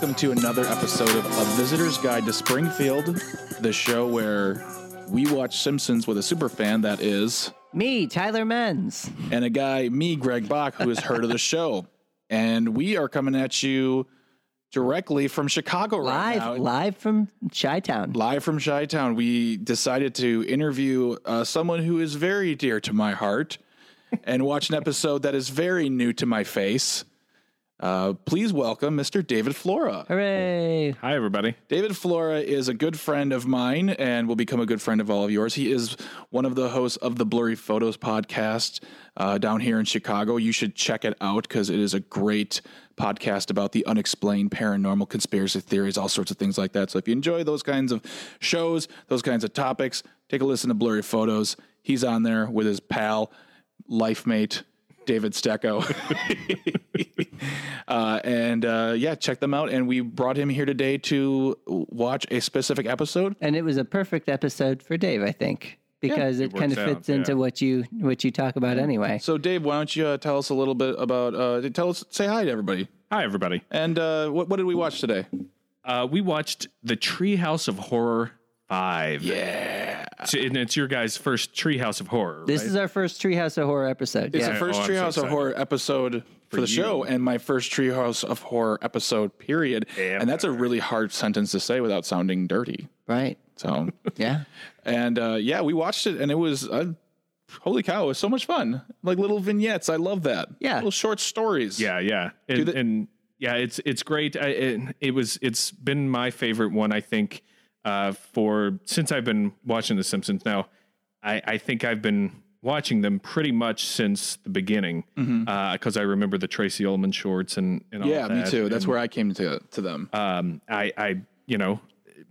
welcome to another episode of A Visitor's Guide to Springfield, the show where we watch Simpsons with a super fan that is, Me, Tyler Menz. and a guy, me, Greg Bach, who has heard of the show. And we are coming at you directly from Chicago right now. Live, live from Chi Town. Live from Chi Town, we decided to interview uh, someone who is very dear to my heart and watch an episode that is very new to my face. Uh, please welcome Mr. David Flora. Hooray. Hi, everybody. David Flora is a good friend of mine and will become a good friend of all of yours. He is one of the hosts of the Blurry Photos podcast uh, down here in Chicago. You should check it out because it is a great podcast about the unexplained, paranormal, conspiracy theories, all sorts of things like that. So if you enjoy those kinds of shows, those kinds of topics, take a listen to Blurry Photos. He's on there with his pal, life mate, David Stecco. uh, and uh, yeah, check them out. And we brought him here today to watch a specific episode. And it was a perfect episode for Dave, I think, because it, it kind of fits out, into yeah. what you what you talk about anyway. So, Dave, why don't you uh, tell us a little bit about? Uh, tell us, say hi to everybody. Hi, everybody. And uh, what, what did we watch today? Uh, we watched The Treehouse of Horror 5. Yeah, So- and it's your guys' first Treehouse of Horror. This right? is our first Treehouse of Horror episode. it's yeah. the first Oh, I'm so Treehouse of. Horror episode for, the you. show, and my first Treehouse of Horror episode. Period. And that's a really hard sentence to say without sounding dirty. right. So, Yeah. and uh, yeah, we watched it, and it was. Uh, Holy cow! It was so much fun. Like little vignettes. I love that. Yeah. little short stories. Yeah, yeah. And, the- and yeah, it's it's great. I, it, it was it's been my favorite one, I think, uh, for since I've been watching The Simpsons now. I, I think I've been watching them pretty much since the beginning because I remember the Tracey Ullman shorts and, and all Mm-hmm. yeah, me too. That's And- where I came to to them. um, I, I, you know,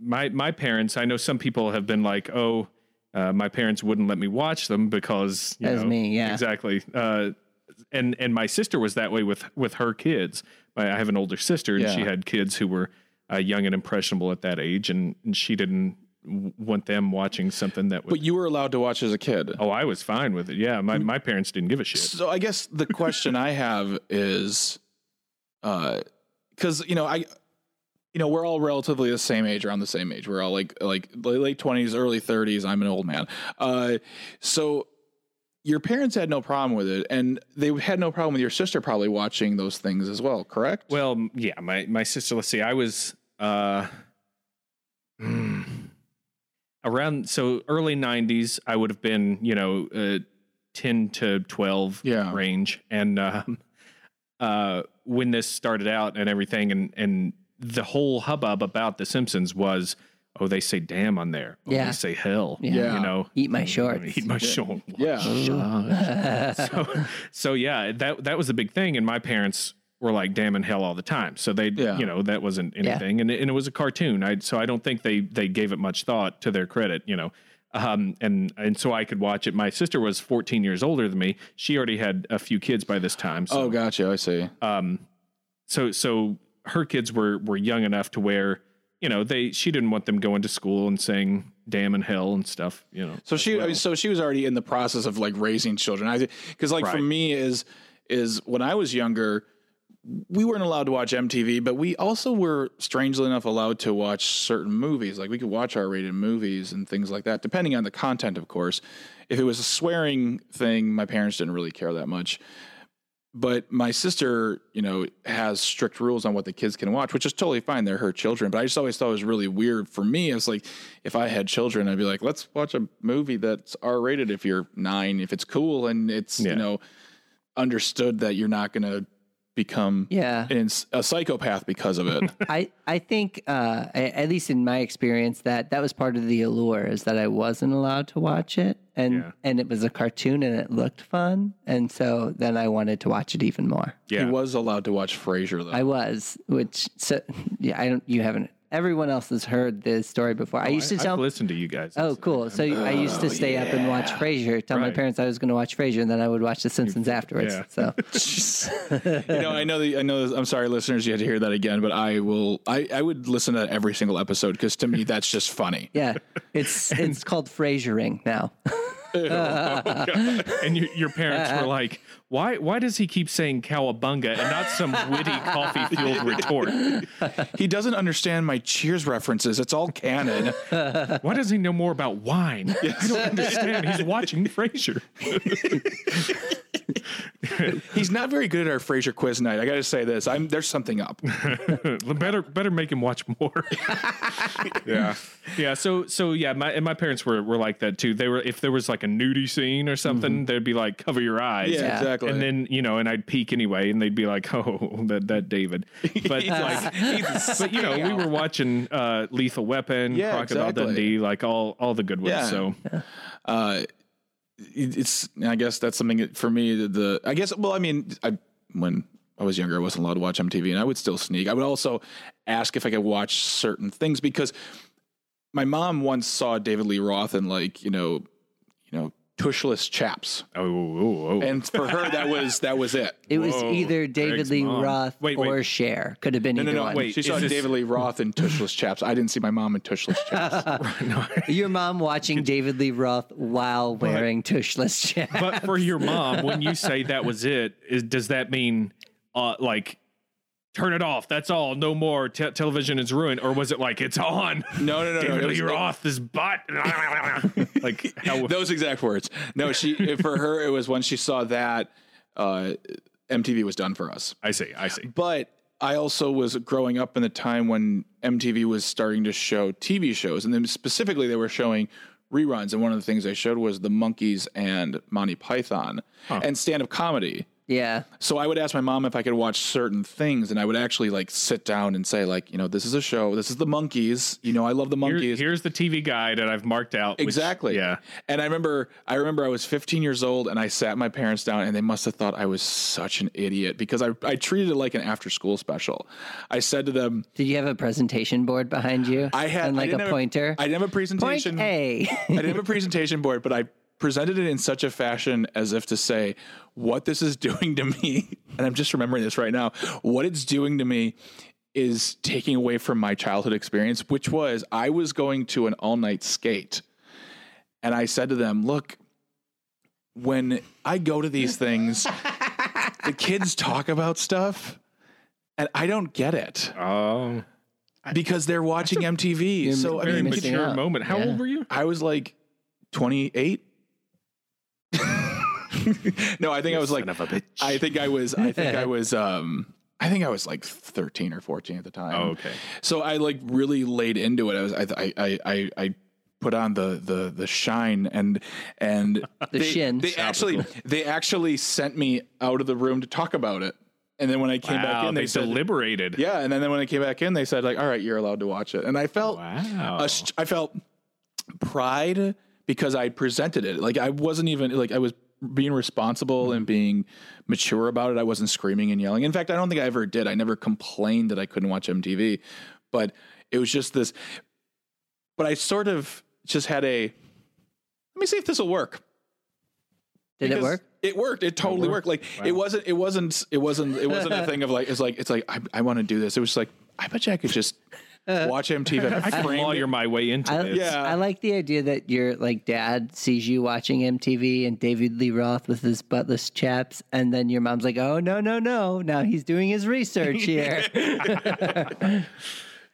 my my parents. I know some people have been like, oh, uh, my parents wouldn't let me watch them because you As know, me, yeah. exactly. Uh, and and my sister was that way with with her kids. My, I have an older sister, and she had kids who were uh, young and impressionable at that age, and, and she didn't w- want them watching something that was. but you were allowed to watch as a kid. oh, I was fine with it. Yeah, my my parents didn't give a shit. So I guess the question I have is, because you know I, you know we're all relatively the same age, around the same age. We're all like like late twenties, early thirties. I'm an old man. Uh, so your parents had no problem with it, and they had no problem with your sister probably watching those things as well. Correct? Well, yeah, my my sister. Let's see, I was uh, hmm, around so early '90s. I would have been, you know, uh, ten to twelve Yeah. range, and um, uh, when this started out and everything, and and the whole hubbub about The Simpsons was, oh, they say damn on there, oh, Yeah. they say hell, Yeah. you know, Eat my shorts. eat my short. yeah. so, so yeah, that that was the big thing, and my parents were like damn in hell all the time. So they, Yeah. you know, that wasn't anything, and it, and it was a cartoon. I so I don't think they they gave it much thought to their credit, you know. Um, and and so I could watch it. My sister was 14 years older than me. She already had a few kids by this time. So Oh, gotcha. I see. um, so so her kids were were young enough to where you know they she didn't want them going to school and saying damn and hell and stuff. You know. So she, well. so she was already in the process of like raising children. I because like for me is is when I was younger, we weren't allowed to watch MTV, but we also were strangely enough allowed to watch certain movies. Like we could watch R-rated movies and things like that, depending on the content, of course. If it was a swearing thing, my parents didn't really care that much. But my sister, you know, has strict rules on what the kids can watch, which is totally fine. They're her children. But I just always thought it was really weird for me. It's like if I had children, I'd be like, let's watch a movie that's R rated if you're nine, if it's cool and it's, you know, understood that you're not going to become Yeah. an- a psychopath because of it. I, I think, uh, a- at least in my experience, that that was part of the allure is that I wasn't allowed to watch it, and Yeah. and it was a cartoon and it looked fun, and so then I wanted to watch it even more. yeah. He was allowed to watch Frasier though. I was, which so yeah, I don't. You haven't. Everyone else has heard this story before. I oh, used to I've tell. listened to you guys. Oh, cool. So I used to stay up and watch Frasier. Tell my parents I was going to watch Frasier, and then I would watch The Simpsons afterwards. Yeah. So you know, I know the, I know. I'm sorry, listeners, you had to hear that again, but I will. I, I would listen to every single episode because to me that's just funny. yeah, it's it's called Frasiering now. Oh, and your, your parents were like, "Why? Why does he keep saying cowabunga and not some witty coffee fueled retort? He doesn't understand my Cheers references. It's all canon. Why does he know more about wine? I don't understand. He's watching Frasier. He's not very good at our Frasier quiz night. I got to say this. I'm there's something up. better, better make him watch more. Yeah. yeah. So, so yeah, my and my parents were were like that too. They were if there was like a nudie scene or something, mm-hmm. they'd be like, "Cover your eyes." Yeah, Yeah. Exactly. And then you know, and I'd peek anyway, and they'd be like, "Oh, that that David." But like, but you know, we were watching uh, Lethal Weapon, Yeah, Crocodile exactly. Dundee, like all all the good ones. Yeah. So uh, it's I guess that's something that for me the, the I guess well I mean I when I was younger I wasn't allowed to watch MTV and I would still sneak I would also ask if I could watch certain things because my mom once saw David Lee Roth and like you know you know tushless chaps oh, oh, oh. and for her that was that was it It was either David Greg's Lee mom. Roth Wait, or wait. Cher. Could have been no either no no one. wait. she is saw this- David Lee Roth in tushless chaps I didn't see my mom in tushless chaps Your mom watching David Lee Roth while wearing tushless chaps. but for your mom, when you say that was it, is, does that mean uh, like turn it off? That's all. No more. Te- television is ruined, or was it like it's on? no no no no David it Lee was- Roth is butt. like how? those exact words. No, she for her it was when she saw that uh, MTV was done for us. I see. I see. But I also was growing up in the time when MTV was starting to show TV shows, and then specifically they were showing reruns. And one of the things they showed was the Monkees and Monty Python and stand up comedy. Yeah. So I would ask my mom if I could watch certain things, and I would actually like sit down and say, like, you know, this is a show. This is the Monkees. You know, I love the Here- Monkees. here's the TV guide that I've marked out. which- Exactly. yeah. And I remember, I remember I was 15 years old, and I sat my parents down, and they must have thought I was such an idiot because I, I treated it like an after school special. I said to them, Did you have a presentation board behind you? I had and like didn't a pointer. I didn't have a Point presentation. A. I didn't have a presentation board, but I presented it in such a fashion as if to say what this is doing to me. And I'm just remembering this right now. What it's doing to me is taking away from my childhood experience, which was I was going to an all night skate. And I said to them, look, when I go to these things, the kids talk about stuff and I don't get it Oh, because they're watching MTV. So I mean, mature moment. How Yeah. old were you? I was like 28. no, I think I was like of a bitch. I think I was I think I was um I think I was like 13 or 14 at the time. Oh, okay. So I like really laid into it. I was I I I I put on the the the shine and and The they, shin. They actually they actually sent me out of the room to talk about it. And then when I came back in, they, they, said, deliberated. "Yeah." And then when I came back in, they said, "Like, all right, you're allowed to watch it." And I felt Wow. a I felt pride because I presented it. Like I wasn't even like I was being responsible mm-hmm. and being mature about it. I wasn't screaming and yelling. In fact, I don't think I ever did. I never complained that I couldn't watch MTV, but it was just this. But I sort of just had a. Let me see if this will work. Did it work? It worked. It totally worked. Like it wasn't. It wasn't. It wasn't. It wasn't a thing of like. It's like. It's like. I, I want to do this. It was like. I bet you I could just watch MTV. I I can framed lawyer it. my way into I, this. Yeah. I like the idea that your like dad sees you watching MTV and David Lee Roth with his buttless chaps, and then your mom's like, "Oh no, no, no! Now he's doing his research here."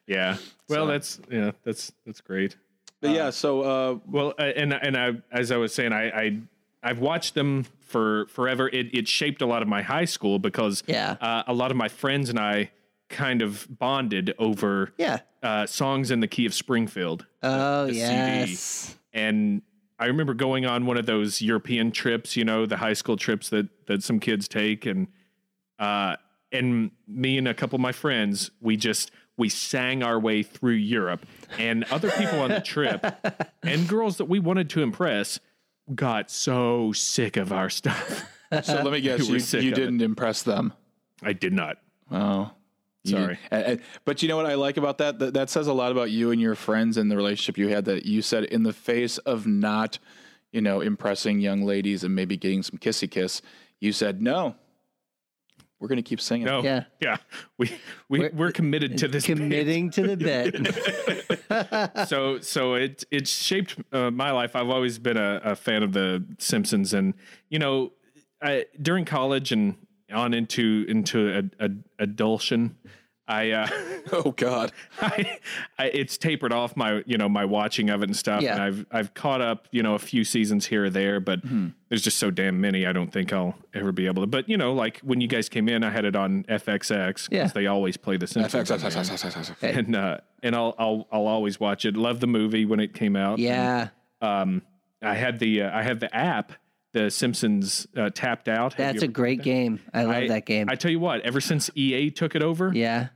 Yeah. Well, that's yeah, that's that's great. But yeah. So. uh Well, uh, and and I, as I was saying, I, I I've watched them for forever. It it shaped a lot of my high school because Yeah. uh, a lot of my friends and I kind of bonded over yeah. uh, songs in the key of Springfield. Oh the CD. yes. and I remember going on one of those European trips, you know, the high school trips that that some kids take, and uh, and me and a couple of my friends, we just we sang our way through Europe, and other people on the trip and girls that we wanted to impress got so sick of our stuff. So let me guess. You you sick you of it. didn't impress them. I did not. Oh. You Sorry. didn't- and- and- but you know what I like about that? that? That says a lot about you and your friends and the relationship you had. That you said in the face of not, you know, impressing young ladies and maybe getting some kissy kiss, you said no. We're gonna keep singing. No, Yeah. yeah, we we we're, We're- committed to this. bit. Committing to the bit. so so it it shaped uh, my life. I've always been a, a fan of the Simpsons, and you know, I, during college and on into into a, a, adultion, I, uh, Oh God. I, I it's tapered off my you know my watching of it and stuff. Yeah. And I've I've caught up you know a few seasons here or there, but Hmm. there's just so damn many. I don't think I'll ever be able to. But you know, like when you guys came in, I had it on FXX because Yeah. they always play the Simpsons. on there and uh, and I'll I'll I'll always watch it. Love the movie when it came out. Yeah. Um, I had the uh, I had the app, the Simpsons uh, Tapped Out. Have That's a great game. I love I- that game. I tell you what, ever since EA took it over, yeah.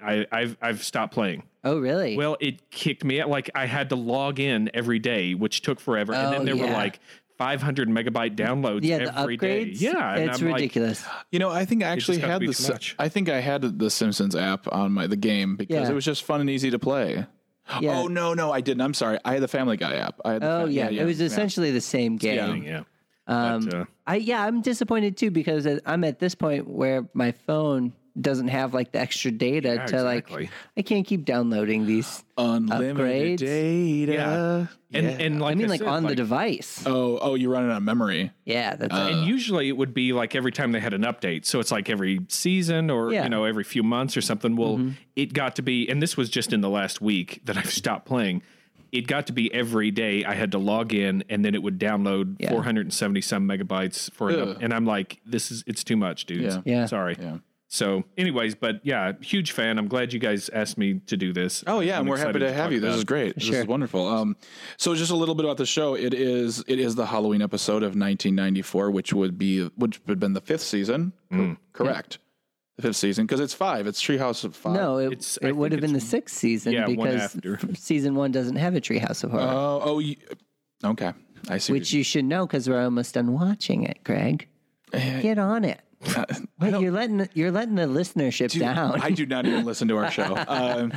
I, I've I've stopped playing. Oh, really? Well, it kicked me out. Like I had to log in every day, which took forever, oh, and Oh, then there were like 500 megabyte downloads yeah, the every day. upgrades. Yeah, and It's I'm like, ridiculous. You know, I think I actually had the. much. I think I had the Simpsons app on my the game because Yeah. it was just fun and easy to play. Yeah. Oh no, no, I didn't. I'm sorry. I had the Family Guy app. I had the Oh fa- yeah, it was essentially the same game. yeah. Um, But, uh, I yeah, I'm disappointed too because I'm at this point where my phone doesn't have like the extra data Yeah, to exactly. like I can't keep downloading these. unlimited upgrades. data. and Yeah. and like I mean, like said, on the device. oh, oh, you run it on memory. Yeah, that's and usually it would be like every time they had an update. So it's like every season or, Yeah. Mm-hmm. you know, every few months or something. Well, it got to be, and this was just in the last week that I've stopped playing. It got to be every day I had to log in and then it would download Yeah. 470 some megabytes for an Ugh. up- and I'm like, this is, it's too much, dude. Yeah. Yeah. Sorry. Yeah. So, anyways, but yeah, huge fan. I'm glad you guys asked me to do this. Oh yeah, I'm and we're happy excited to have you. This about is it. great. This Sure. is wonderful. Um, so just a little bit about the show. It is it is the Halloween episode of 1994, which would be which would have been the fifth season. Mm. Correct. The fifth season because it's five. It's Treehouse of Five. no, it, It's- it would have been the sixth season yeah, because after. f- season one doesn't have a Treehouse of Horror, Oh, oh, you, okay. I see. which you should know because we're almost done watching it. Greg, Eh, get on it. Wait, you're letting you're letting the listenership Dude, down. I do not even listen to our show. Um,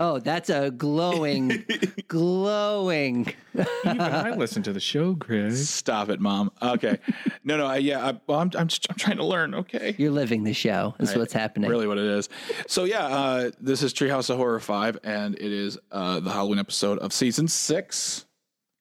oh, that's a glowing, glowing. Even I listen to the show, Chris. stop it, mom. Okay. No, no. I, yeah. I, well, I'm, I'm, just, I'm trying to learn. Okay. You're living the show. Is what's happening. Really, what it is. So yeah, uh, this is Treehouse of Horror five, and it is uh, the Halloween episode of season six,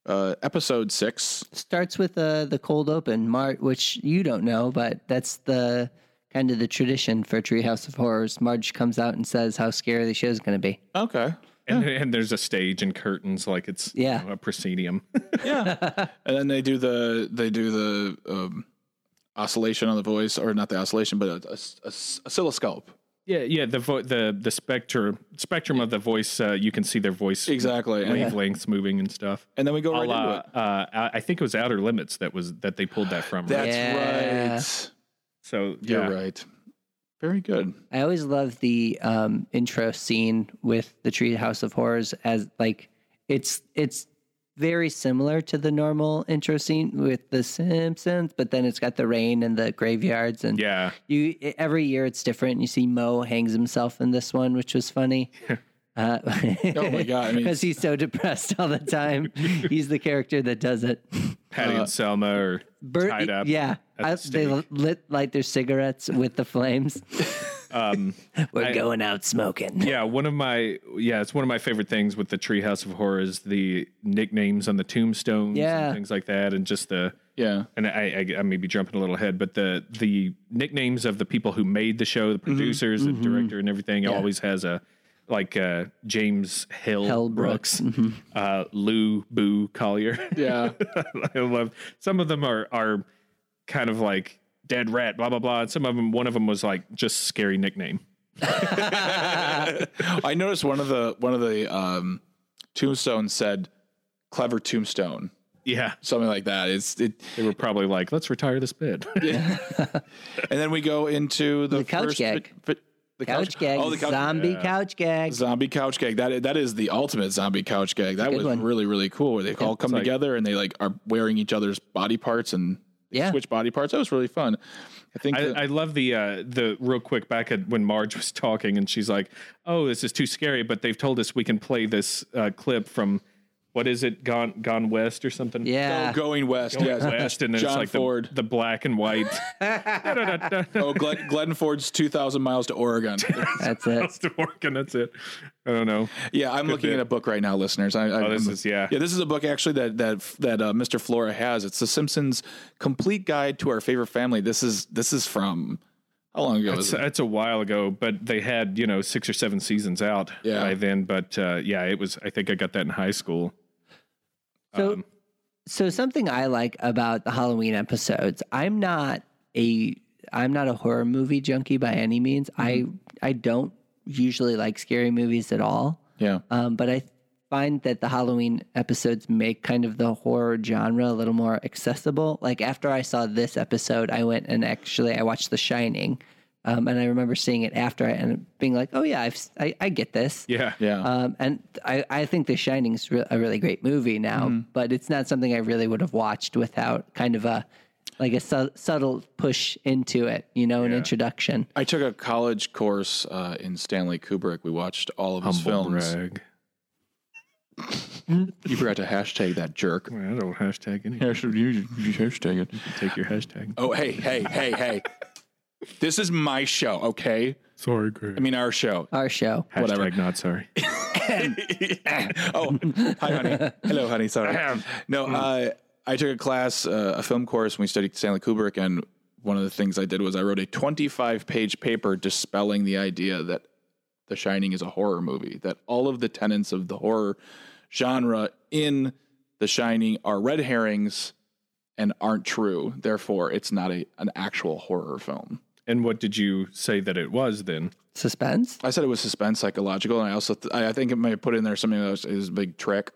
uh, episode six. starts with uh, the cold open, Mar- which you don't know, but that's the kind of the tradition for Treehouse of Horrors. Marge comes out and says how scary the show's going to be. Okay. And, and there's a stage and curtains like it's Yeah. you know, a proscenium. Yeah. and then they do the they do the um, oscillation on the voice, or not the oscillation, but a, a, a oscilloscope. yeah, yeah. The vo- the the spectrum spectrum of the voice. Uh, you can see their voice Exactly. And, wavelengths moving and stuff. and then we go right la, into it. uh, I think it was Outer Limits that was that they pulled that from. That's? Yeah. right. So You're yeah. right. Very good. I always love the um, intro scene with the Treehouse of Horrors as like it's it's very similar to the normal intro scene with the Simpsons, but then it's got the rain and the graveyards and Yeah, you every year it's different. You see Moe hangs himself in this one, which was funny. Uh, Oh my God, I mean- because he's so depressed all the time. he's the character that does it. Patty and Selma are Bert, tied up. yeah, at I, the they lit light their cigarettes with the flames. Um, We're I- going out smoking. yeah, one of my yeah, it's one of my favorite things with the Treehouse of Horrors. The nicknames on the tombstones, Yeah. and things like that, and just the Yeah. and I, I, I may be jumping a little ahead, but the the nicknames of the people who made the show, the Mm-hmm. producers, the director, and everything, always has a like uh, James Hill, Hell Brooks, Brooks. Mm-hmm. uh, Lou Boo Collier. Yeah. I love some of them are are kind of like dead rat, blah blah blah. And some of them, one of them was like just scary nickname. I noticed one of the one of the um, tombstones said "clever tombstone," Yeah, something like that. It's it, they were probably like, let's retire this bid. and then we go into the, The couch first gag. fi- fi- the Couch gag, Oh, the couch zombie couch gag. zombie couch gag. That that is the ultimate zombie couch gag. That was one. really really cool. Where they all come like- together and they like are wearing each other's body parts and Yeah. switch body parts. That was really fun. I think. that- I, I love the uh, the real quick back at when Marge was talking and she's like, "Oh, this is too scary," but they've told us we can play this uh, clip from what is it? Gone Gone West or something? Yeah. Oh, going west, Going yes. West, and then John it's like Ford. The, the black and white. oh, Glenn, Glenn Ford's 2,000 miles to Oregon. That's it. That's to work, and that's it. I don't know. Yeah, I'm looking bit. at a book right now, listeners. I, I, Oh, this I'm- is- yeah. yeah. This is a book actually that that that uh, Mr. Flora has. It's The Simpsons Complete Guide to Our Favorite Family. This is this is from how long ago It's, is it? it's a while ago, but they had you know six or seven seasons out Yeah. by then. But uh, yeah, it was. I think I got that in high school. So, Um, so something I like about the Halloween episodes, I'm not a I'm not a horror movie junkie by any means. I I don't usually like scary movies at all. Yeah, Um, but I find that the Halloween episodes make kind of the horror genre a little more accessible. Like after I saw this episode, I went and actually I watched The Shining, um, and I remember seeing it after and being like, "Oh yeah, I've, s- I, I get this." Yeah, yeah. Um, and I, I think The Shining is re- a really great movie now, but it's not something I really would have watched without kind of a like a su- subtle push into it, you know, an introduction. I took a college course uh, in Stanley Kubrick. We watched all of his films. brag. You forgot to hashtag that jerk. I don't hashtag anything. Hashtag, you, you hashtag it. Take your hashtag. Oh, hey, hey, hey, hey. This is my show, okay? Sorry, Greg. I mean, our show. Our show. hashtag whatever. not sorry. oh, hi, honey. Hello, honey. Sorry. No, uh, I took a class, uh, a film course, when we studied Stanley Kubrick, and one of the things I did was I wrote a 25 page paper dispelling the idea that The Shining is a horror movie, that all of the tenets of the horror genre in The Shining are red herrings and aren't true. Therefore, it's not a an actual horror film. And what did you say that it was then? Suspense? I said it was suspense, psychological, and I also th- I I think it might put in there something that was is a big trick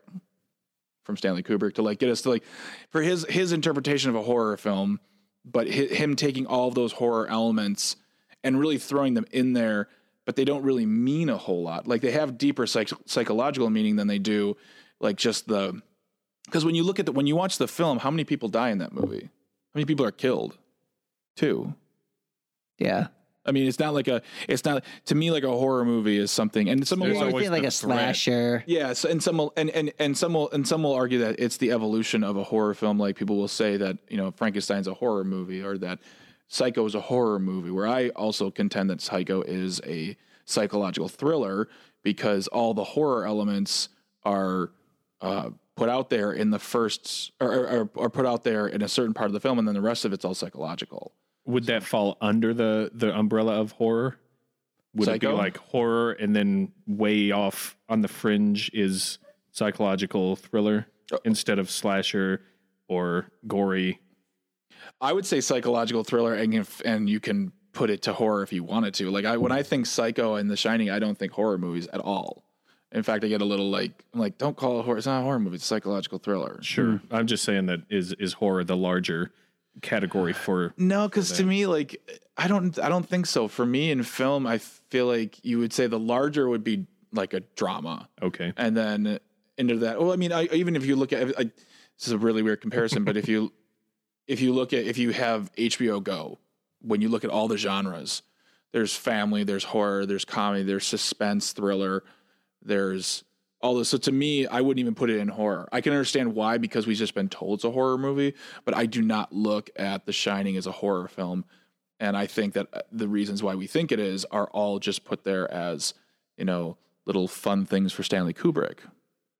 from Stanley Kubrick to like get us to like for his his interpretation of a horror film, but hi, him taking all of those horror elements and really throwing them in there, but they don't really mean a whole lot. Like they have deeper psych- psychological meaning than they do like just the because when you look at the when you watch the film, how many people die in that movie? How many people are killed? Two. Yeah. I mean, it's not like a. It's not to me like a horror movie is something, and some will There's You're always like a threat. slasher. Yes, and some will, and, and and some will, and some will argue that it's the evolution of a horror film. Like people will say that you know Frankenstein's a horror movie, or that Psycho is a horror movie. Where I also contend that Psycho is a psychological thriller because all the horror elements are uh, put out there in the first, or, or, or put out there in a certain part of the film, and then the rest of it's all psychological. Would that fall under the the umbrella of horror? Would it be like horror and then way off on the fringe is psychological thriller Oh. instead of slasher or gory? I would say psychological thriller, and if, and you can put it to horror if you wanted to. Like I, when I hmm. think Psycho and The Shining, I don't think horror movies at all. In fact, I get a little like, I'm like, don't call it horror. It's not a horror movie. It's a psychological thriller. Sure. Hmm. I'm just saying that is is horror the larger category for No, because to me, like, I don't, I don't think so. For me in film, I feel like you would say the larger would be like a drama, okay. and then into that. Well, I mean, I, even if you look at, I, this is a really weird comparison, but if you, if you look at, if you have HBO Go, when you look at all the genres, there's family, there's horror, there's comedy, there's suspense, thriller, there's all this. So to me, I wouldn't even put it in horror. I can understand why because we've just been told it's a horror movie, but I do not look at The Shining as a horror film. And I think that uh, the reasons why we think it is are all just put there as, you know, little fun things for Stanley Kubrick.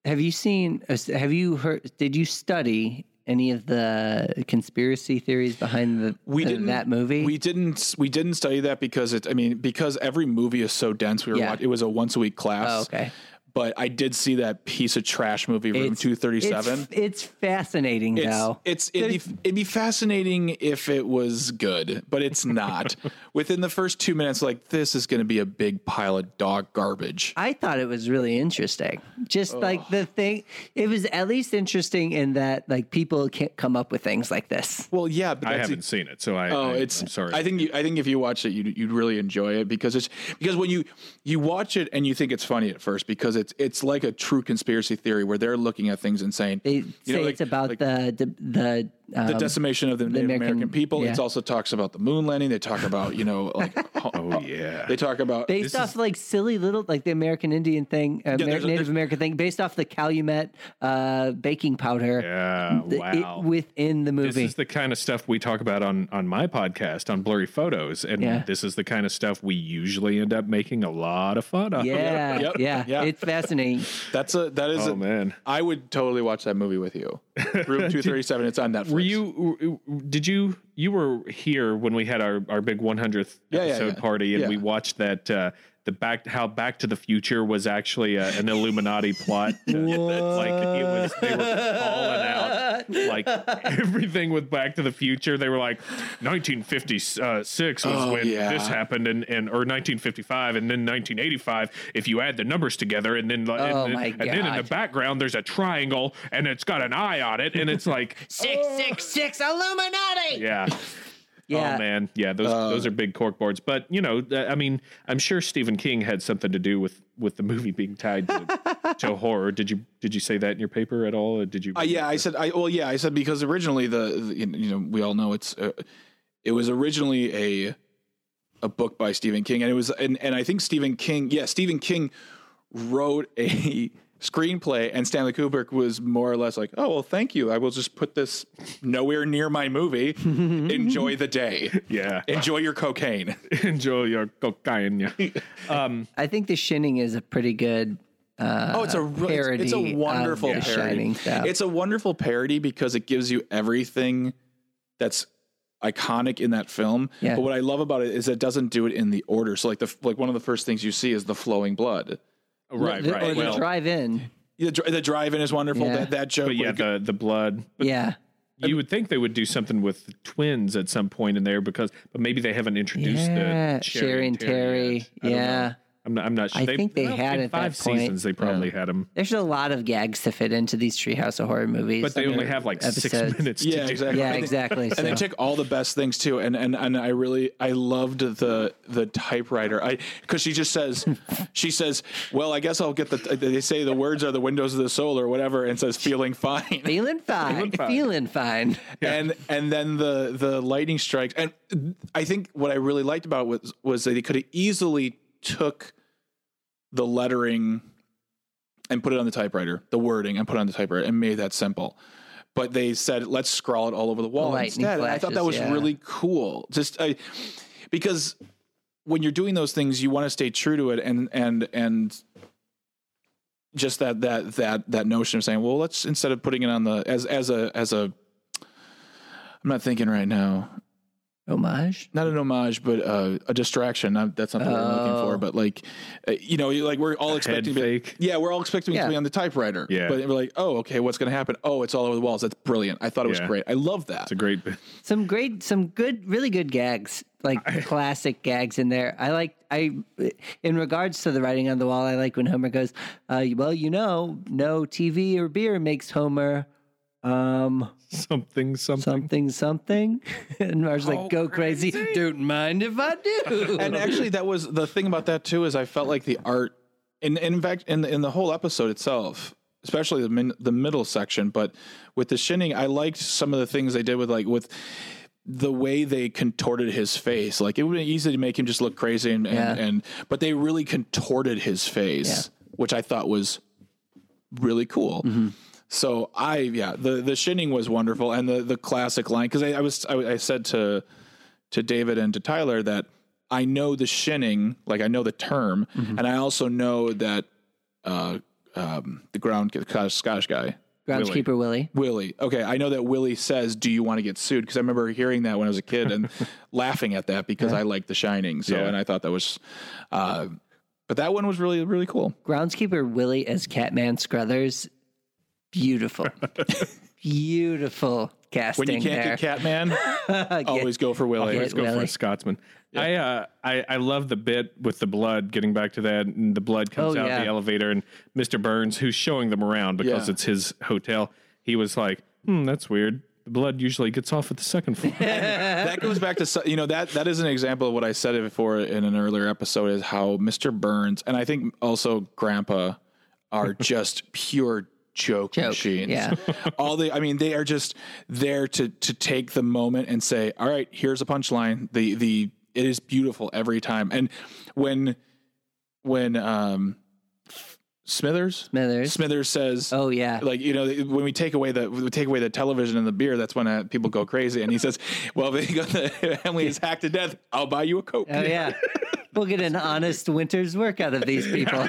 Have you seen, uh, have you heard, did you study any of the conspiracy theories behind the, We the- didn't that movie? We didn't we didn't study that because it I mean because every movie is so dense we were Yeah. watch, it was a once a week class. oh, okay. But I did see that piece of trash movie Room 237. It's, it's fascinating It's though. it's it'd be, it'd be fascinating if it was good, but it's not. Within the first two minutes, like this is going to be a big pile of dog garbage. I thought it was really interesting. Just like the thing, it was at least interesting in that like people can't come up with things like this. Well, yeah, but I haven't seen it, so I Oh, I, it's. I'm sorry. I think you, I think if you watch it, you'd you'd really enjoy it because it's because when you you watch it and you think it's funny at first because it's it's like a true conspiracy theory where they're looking at things and saying They you say know, it's about like- the, the the the decimation of the, Native American, American- people. It also talks about the moon landing. They talk about you know like Oh yeah. they talk about based off like silly little like the American Indian thing, uh, Amer- a- Native American thing, based off the Calumet uh, baking powder. yeah. the- it- Wow. within the movie, this is the kind of stuff we talk about on on my podcast on blurry photos and Yeah. this is the kind of stuff we usually end up making a lot of fun of yeah, Yep. yeah, Yeah. it's fascinating. that's a that is oh a, man I would totally watch that movie with you. Room two thirty seven. It's on Netflix. Were you did you you were here when we had our our big 100th Yeah, yeah, episode yeah. party and we watched that uh the back how Back to the Future was actually uh, an Illuminati plot. Like it was, they were calling out like everything with Back to the Future. They were like, 1956 was Oh, when yeah. this happened, and, and or 1955, and then 1985. If you add the numbers together, and then and, Oh, my and then in the background there's a triangle, and it's got an eye on it, and it's like, Six six six Illuminati. yeah. Yeah. Oh man, yeah, those those are big cork boards. But you know, I mean, I'm sure Stephen King had something to do with with the movie being tied to, to horror. Did you did you say that in your paper at all? Or did you? Uh, yeah, I said. I well, yeah, I said because originally the, the you know we all know it's uh, it was originally a a book by Stephen King, and it was and and I think Stephen King, yeah, Stephen King wrote a screenplay, and Stanley Kubrick was more or less like, oh well, thank you. I will just put this nowhere near my movie. Enjoy the day. yeah. Enjoy your cocaine. Enjoy your cocaine. Yeah. Um, I think The Shining is a pretty good. Uh, Oh, it's a re- it's, it's a wonderful The parody. It's a wonderful parody because it gives you everything that's iconic in that film. Yeah. But what I love about it is it doesn't do it in the order. So like the like one of the first things you see is the flowing blood. Right, The- right. Or the Well, drive-in. The, the drive-in is wonderful. Yeah. That that joke. but yeah, the the blood. But yeah. you would think they would do something with the twins at some point in there because, but maybe they haven't introduced Yeah, the Sherry and Terry. yet. I know. Yeah. I'm not. I'm not sure. I think they well, had in at five that point. seasons. They probably had them, There's a lot of gags to fit into these Treehouse of Horror movies. but they only have like six episodes. minutes. to Yeah, do. exactly. Yeah, And they- exactly. and they took all the best things too, and and and I really I loved the the typewriter. I because she just says she says, well, I guess I'll get the. They say the words are the windows of the soul or whatever, and says feeling fine. feeling fine. fine. Feeling fine. and and then the the lightning strikes and i think what i really liked about was was that they could have easily took the lettering and put it on the typewriter the wording and put it on the typewriter and made that simple but they said let's scrawl it all over the wall lightning instead and i thought that was yeah. really cool just I, because when you're doing those things you want to stay true to it and and and just that that that that notion of saying well let's instead of putting it on the as as a as a I'm not thinking right now. Homage. Not an homage, but uh, a distraction. Not, that's not what we're looking Oh. for. But like, uh, you know, like we're all expecting to be, yeah, we're all expecting it Yeah. to be on the typewriter. Yeah. But we're like, oh, okay, what's going to happen? Oh, it's all over the walls. That's brilliant. I thought it was Yeah. great. I love that. It's a great. bit. Some great, some good, really good gags, like classic gags in there. I like, I, in regards to the writing on the wall, I like when Homer goes, uh, well, you know, no TV or beer makes Homer, um, Something, something. something, something. and Marge's like, go crazy. Don't mind if I do. and actually, that was the thing about that too. Is I felt like the art, in in fact, in in the whole episode itself, especially the min, the middle section, but with the shinning, I liked some of the things they did with like with the way they contorted his face. Like it would be easy to make him just look crazy, and and, Yeah. and but they really contorted his face, which I thought was really cool. Mm-hmm. So I yeah the the shinning was wonderful and the the classic line because I, I was I, I said to to David and to Tyler that I know the shinning like I know the term and I also know that uh um the ground Scottish, guy Groundskeeper Willie. Willie okay I know that Willie says do you want to get sued because I remember hearing that when I was a kid and laughing at that because I like The Shining so Yeah. and I thought that was uh but that one was really really cool Groundskeeper Willie as Scatman Crothers. Beautiful. Beautiful casting when you can't there. get Scatman always go for Willie Always Let's go for a Scotsman. I, uh, I I love the bit with the blood. Getting back to that, and the blood comes Oh, out yeah. the elevator, and Mr. Burns, who's showing them around because Yeah. it's his hotel, he was like, "Hmm, that's weird. The blood usually gets off at the second floor." that goes back to you know that that is an example of what I said before in an earlier episode is how Mr. Burns and I think also Grandpa are just pure joke, Joke, machines. yeah. all the I mean, they are just there to to take the moment and say, "All right, here's a punchline." The the it is beautiful every time. And when when um Smithers Smithers. Smithers says, Oh yeah. like you know when we take away the we take away the television and the beer that's when uh, people go crazy and he says well if the family is hacked to death i'll buy you a coke Oh yeah. We'll get an honest winter's work out of these people.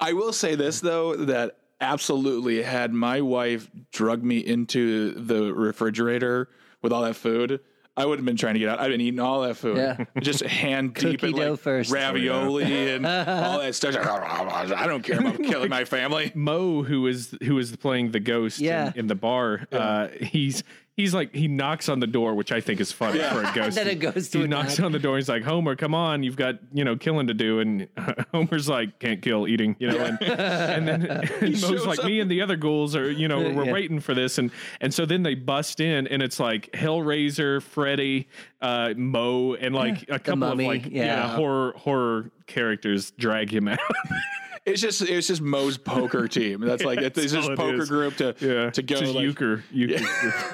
i will say this though that absolutely had my wife drug me into the refrigerator with all that food I would have been trying to get out. I've been eating all that food, Yeah. just hand deep Cookie in dough like first. ravioli and all that stuff. I don't care about killing my family. Moe, who is who is playing the ghost Yeah. in, in the bar, uh, he's he's like he knocks on the door, which I think is funny for a ghost. Then a ghost he would knocks knock. on the door. He's like, Homer, come on, you've got you know killing to do, and Homer's like, can't kill eating, you know, and, and then and Moe's like, up. me and the other ghouls are you know we're Yeah. waiting for this, and and so then they bust in, and it's like Hellraiser, Freddy, uh, Moe, and like a couple mummy, of like yeah. yeah. horror horror characters drag him out. It's just it's just Moe's poker team. That's like it's That's just all it poker is. group to yeah, to go. Just like, euchre, euchre.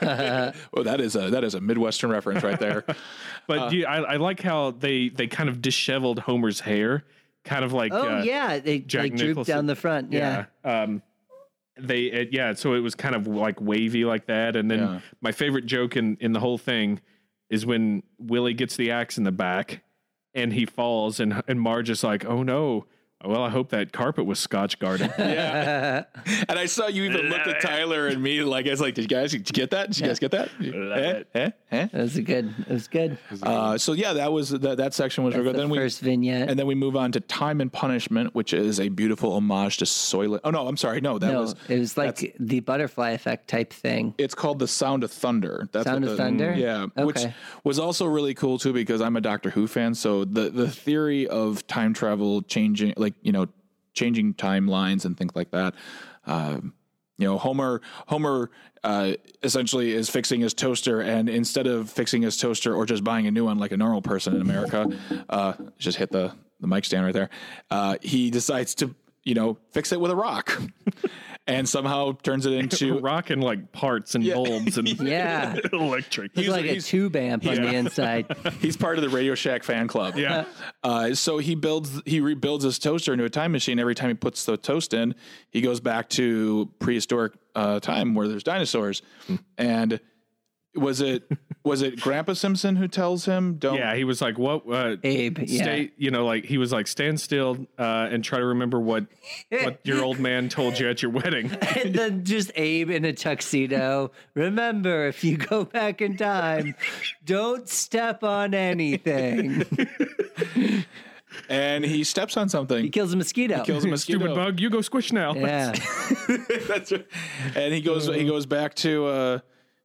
well, that is a that is a Midwestern reference right there. But Uh, you, I, I like how they they kind of disheveled Homer's hair, kind of like Oh uh, yeah, they, Jack they droop Nicholson. down the front. Yeah. yeah. Um, they it, yeah, so it was kind of like wavy like that, and then Yeah. my favorite joke in in the whole thing is when Willie gets the axe in the back and he falls, and and Marge is like, oh no. Well, I hope that carpet was Scotch guarded. yeah, and I saw you even look at Tyler and me like I was like, "Did you guys did you get that? Did you guys get that?" Eh? Eh? Eh? It was a good. It was good. Uh, so yeah, that was that, that section was real good. the Then we first vignette. and then we move on to Time and Punishment, which is a beautiful homage to Soylent. Oh no, I'm sorry, no, that no, was it was like the butterfly effect type thing. it's called the Sound of Thunder. That's Sound what of the- Thunder? Yeah, which was also really cool too because I'm a Doctor Who fan. So the the theory of time travel changing, like you know, changing timelines and things like that. Um, you know, Homer Homer uh, essentially is fixing his toaster, and instead of fixing his toaster or just buying a new one like a normal person in America, uh, just hit the the mic stand right there. Uh, he decides to you know fix it with a rock, and somehow turns it into Rocking like parts and bulbs and Yeah. electric. He's like a he's- tube amp on the inside. He's part of the Radio Shack fan club. Yeah. Uh, so he builds, he rebuilds his toaster into a time machine. Every time he puts the toast in, he goes back to prehistoric uh, time where there's dinosaurs. And was it was it Grandpa Simpson who tells him don't? Yeah, he was like, "What? Uh, Abe, yeah. Stay, you know, like he was like, stand still uh, and try to remember what what your old man told you at your wedding." and then just Abe in a tuxedo. Remember, if you go back in time, don't step on anything. And he steps on something. He kills a mosquito. He kills a mosquito. Stupid bug, you go squish now. yeah. That's right. And he goes he goes back to uh,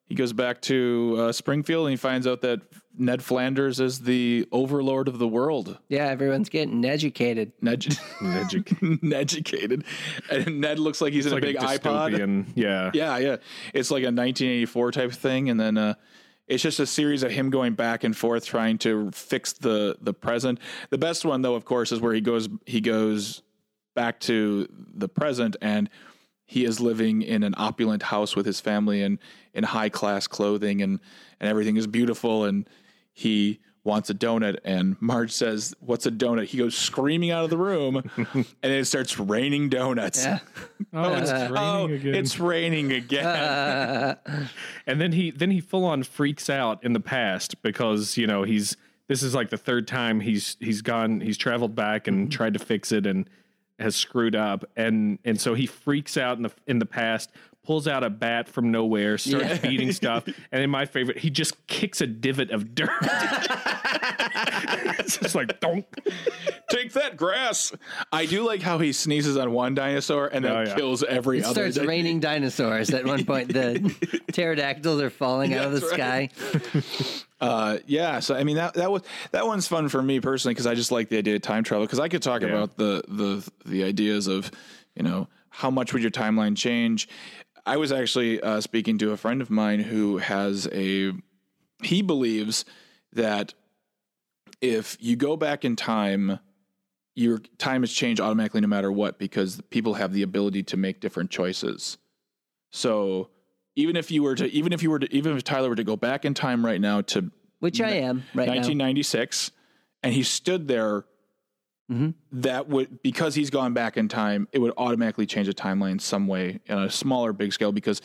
he goes back to uh, Springfield and he finds out that Ned Flanders is the overlord of the world. Yeah, everyone's getting educated. Ned, educated, and Ned looks like he's in like a big a iPod. dystopian. Yeah. Yeah, yeah, it's like a 1984 type thing, and then uh, it's just a series of him going back and forth trying to fix the the present. The best one, though, of course, is where he goes he goes back to the present and he is living in an opulent house with his family and in high class clothing and and everything is beautiful. And he wants a donut. And Marge says what's a donut? He goes screaming out of the room and it starts raining donuts. Yeah. Oh, it's uh, raining oh again. it's raining again. And then he then he full on freaks out in the past because you know he's this is like the third time he's he's gone he's traveled back and mm-hmm. tried to fix it. And has screwed up. And and so he freaks out in the in the past pulls out a bat from nowhere starts Yeah. beating stuff and in my favorite he just kicks a divot of dirt it's just like don't take that grass I do like how he sneezes on one dinosaur and then Oh, yeah. kills every It other starts di- raining dinosaurs at one point. The pterodactyls are falling out of the That's sky. right. Uh, yeah, so I mean that that was that one's fun for me personally because I just like the idea of time travel because I could talk Yeah. about the the the ideas of you know how much would your timeline change. I was actually uh, speaking to a friend of mine who has a he believes that if you go back in time your time has changed automatically no matter what because people have the ability to make different choices. So even if you were to even if you were to even if Tyler were to go back in time right now to Which I am right now. 1996 and he stood there Mhm. that would because he's gone back in time it would automatically change the timeline some way on a smaller big scale because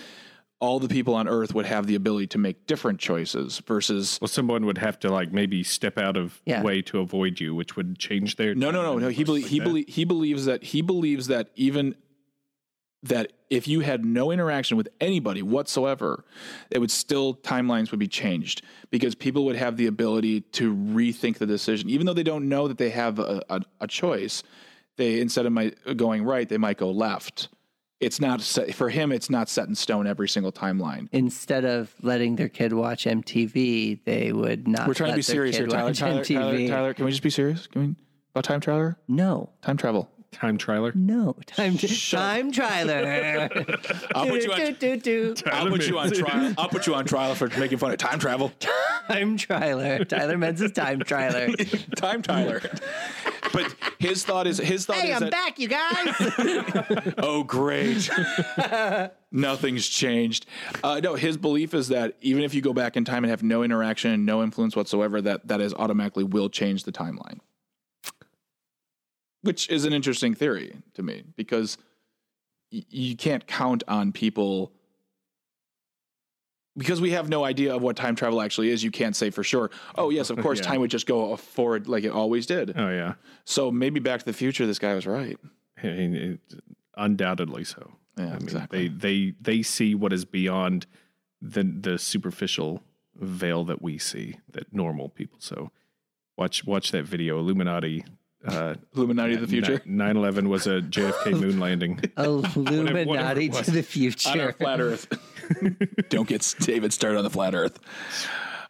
all the people on earth would have the ability to make different choices versus Well, someone would have to like maybe step out of Yeah. way to avoid you, which would change their. no no no no he belie- he belie- he believes that he believes that even that if you had no interaction with anybody whatsoever it would still timelines would be changed because people would have the ability to rethink the decision. Even though they don't know that they have a, a, a choice they instead of my going right they might go left. It's not set, for him it's not set in stone every single timeline. Instead of letting their kid watch MTV, they would not. we're trying to be serious here tyler. tyler, tyler tyler can we just be serious? Can we about time traveler No, time travel time trailer. no, time Shut up. time trailer. I'll put you on- do, do, do, do. I'll put you on trial. I'll put you on trial for making fun of time travel. Time trailer. Tyler Menzies time trailer. time Tyler. But his thought is his thought Hey, is I'm that back, you guys. oh great, nothing's changed. Uh, no, his belief is that even if you go back in time and have no interaction and no influence whatsoever, that that is automatically will change the timeline. Which is an interesting theory to me because y- you can't count on people because we have no idea of what time travel actually is. You can't say for sure. Oh yes, of course, Yeah. time would just go forward like it always did. Oh yeah, So maybe Back to the Future, this guy was right. I mean, it- undoubtedly so. Yeah, I mean, exactly. They they they see what is beyond the the superficial veil that we see that normal people. So watch watch that video. Illuminati. Uh, Illuminati of the future. 9 11 was a JFK moon landing. Illuminati it was. to the on our future. flat Earth. Don't get David started on the flat Earth.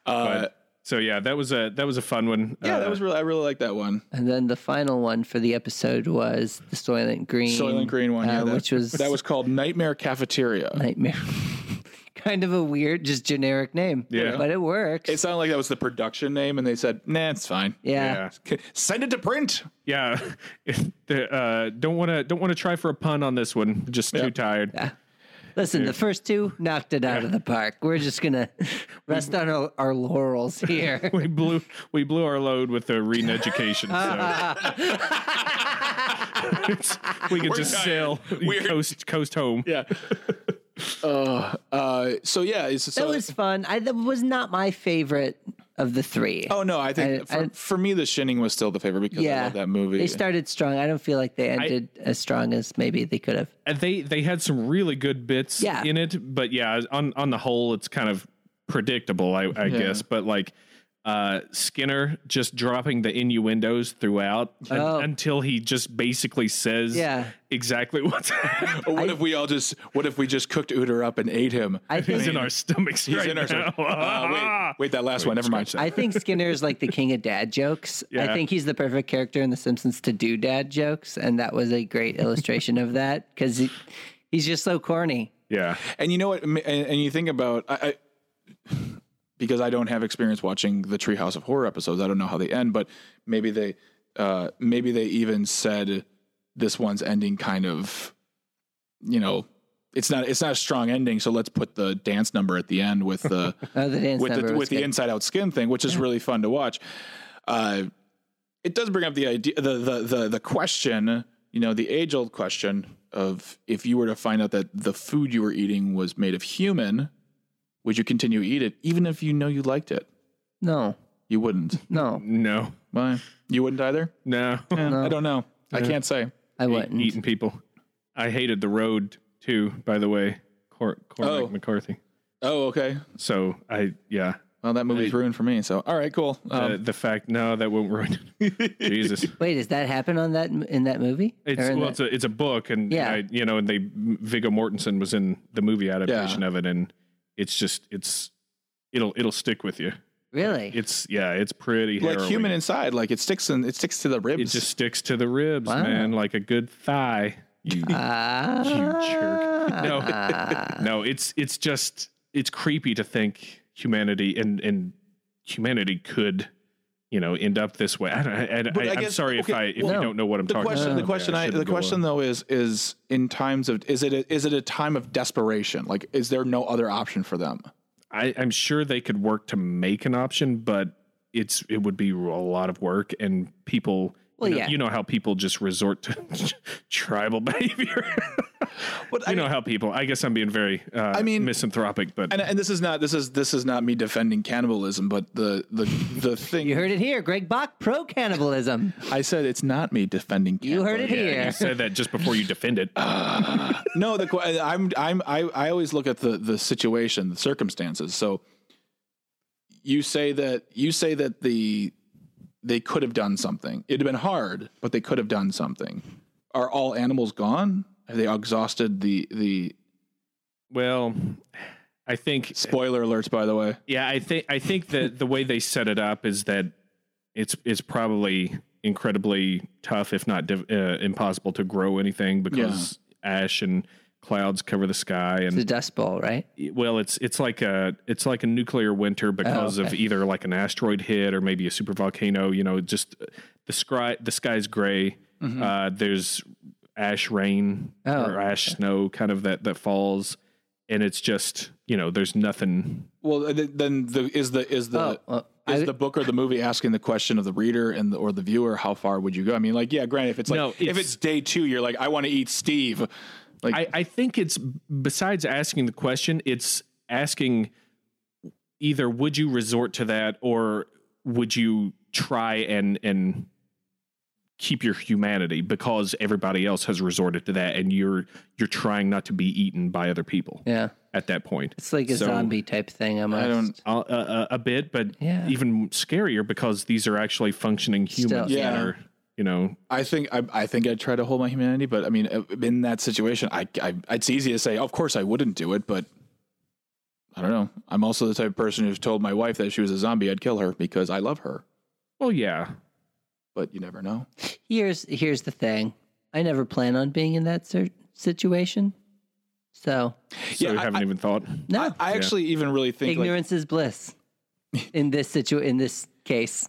Uh, But, so yeah, that was a that was a fun one. yeah, Uh, that was really. I really like that one. And then the final one for the episode was the Soylent Green. Soylent Green one. Yeah, uh, that, which was that was called Nightmare Cafeteria. nightmare. kind of a weird, just generic name. Yeah. but it works. It sounded like that was the production name, and they said, "Nah, it's fine. yeah. yeah. Send it to print." Yeah, uh, don't want to don't want to try for a pun on this one. Just too tired. Yeah. Listen, the first two knocked it out of the park. We're just gonna rest on our, our laurels here. We blew we blew our load with the Reading education. So. We could We're just tired. sail We're- coast coast home. Yeah. Uh, uh, so yeah, it's so. That was fun. I that was not my favorite of the three. oh no, I think I- for, I- for me, The Shining was still the favorite because I yeah, love that movie. They started strong. I don't feel like they ended as strong as maybe they could have. And they they had some really good bits Yeah. in it, but yeah, on on the whole, it's kind of predictable, I, I guess. But like uh, Skinner just dropping the innuendos throughout un- Oh. until he just basically says Yeah. exactly what's happening. Or what if we all just? What if we just cooked Uter up and ate him? I He's in our stomachs He's right in our. now. Uh, wait, wait, that last one. Never mind. I think Skinner's like the king of dad jokes. I think he's the perfect character in The Simpsons to do dad jokes, and that was a great illustration of that because he, he's just so corny. yeah. And you know what? And, and you think about I, I because I don't have experience watching the Treehouse of Horror episodes. I don't know how they end, but maybe they uh, maybe they even said this one's ending kind of you know it's not it's not a strong ending. So let's put the dance number at the end with the Oh, the with the with the inside out skin thing, which is really fun to watch. Uh, it does bring up the idea, the the the the question, you know, the age old question of if you were to find out that the food you were eating was made of human, would you continue to eat it even if you know you liked it? No, You wouldn't. no, No. Why? You wouldn't either. No. Eh, I don't know. I can't say. I wouldn't. Eating people. I hated the road too, by the way. Cor- Cormac Oh. McCarthy. Oh, okay. So I yeah. Well, that movie's ruined for me. So, all right, cool. Um, Uh, the fact no, that won't ruin it. Jesus. Wait, does that happen on that in that movie? It's Or in well, that- it's a it's a book, and Yeah. I, you know, and they Viggo Mortensen was in the movie adaptation of it, and it's just it's it'll it'll stick with you. really? It's yeah, it's pretty like harrowing. human inside, like it sticks and it sticks to the ribs. It just sticks to the ribs, Wow. man, like a good thigh. You Ah, you jerk. No, no, it's it's just it's creepy to think humanity and and humanity could you know end up this way. I don't, I, I, But I I, am sorry if I if well, you don't know what I'm the talking question, about. the question, Yeah, I, the question on. though is is in times of is it a, is it a time of desperation? Like, is there no other option for them? I, I'm sure they could work to make an option, but it's it would be a lot of work and people. Well, you know, yeah. you know how people just resort to tribal behavior. But you I know mean- how people. I guess I'm being very. Uh, I mean- misanthropic, but And, and this is not this is this is not me defending cannibalism, but the the the thing You heard it here. Greg Bach, pro cannibalism. I said it's not me defending. You heard it yeah, here. you said that just before you defended. No, the que- I'm I'm I I always look at the the situation, the circumstances. So you say that you say that the they could have done something. It'd have been hard, but they could have done something. Are all animals gone? Have they exhausted the the well, I think spoiler alerts? By the way, Yeah, I think I think that the way they set it up is that it's it's probably incredibly tough, if not div- uh, impossible, to grow anything because ash and clouds cover the sky, and The Dust Bowl, right? well, it's it's like a it's like a nuclear winter because of okay. either like an asteroid hit or maybe a super volcano. You know, just the sky the sky's gray. Uh, there's ash rain Oh, or ash snow, kind of that that falls, and it's just you know there's nothing well then the is the is the Oh, well, is I- the book or the movie asking the question of the reader and the, or the viewer how far would you go? I mean, like yeah, granted, if it's like No, if it's- it's day two, you're like I want to eat Steve. Like I, I think it's besides asking the question, it's asking either would you resort to that or would you try and and keep your humanity because everybody else has resorted to that and you're you're trying not to be eaten by other people Yeah. at that point. It's like a So- zombie type thing almost. I don't. Uh, uh, a bit, but Yeah. even scarier because these are actually functioning humans Still- that Yeah. are, you know, I think I, I think I'd try to hold my humanity, but I mean, uh, in that situation, I, I it's easy to say, of course, I wouldn't do it, but I don't know. I'm also the type of person who's told my wife that if she was a zombie, I'd kill her because I love her. well, yeah, But you never know. Here's here's the thing. I never plan on being in that cer- situation. So so Yeah, you I- haven't I- even thought. no, I, I actually even really think like, ignorance is bliss. In this situ in this case,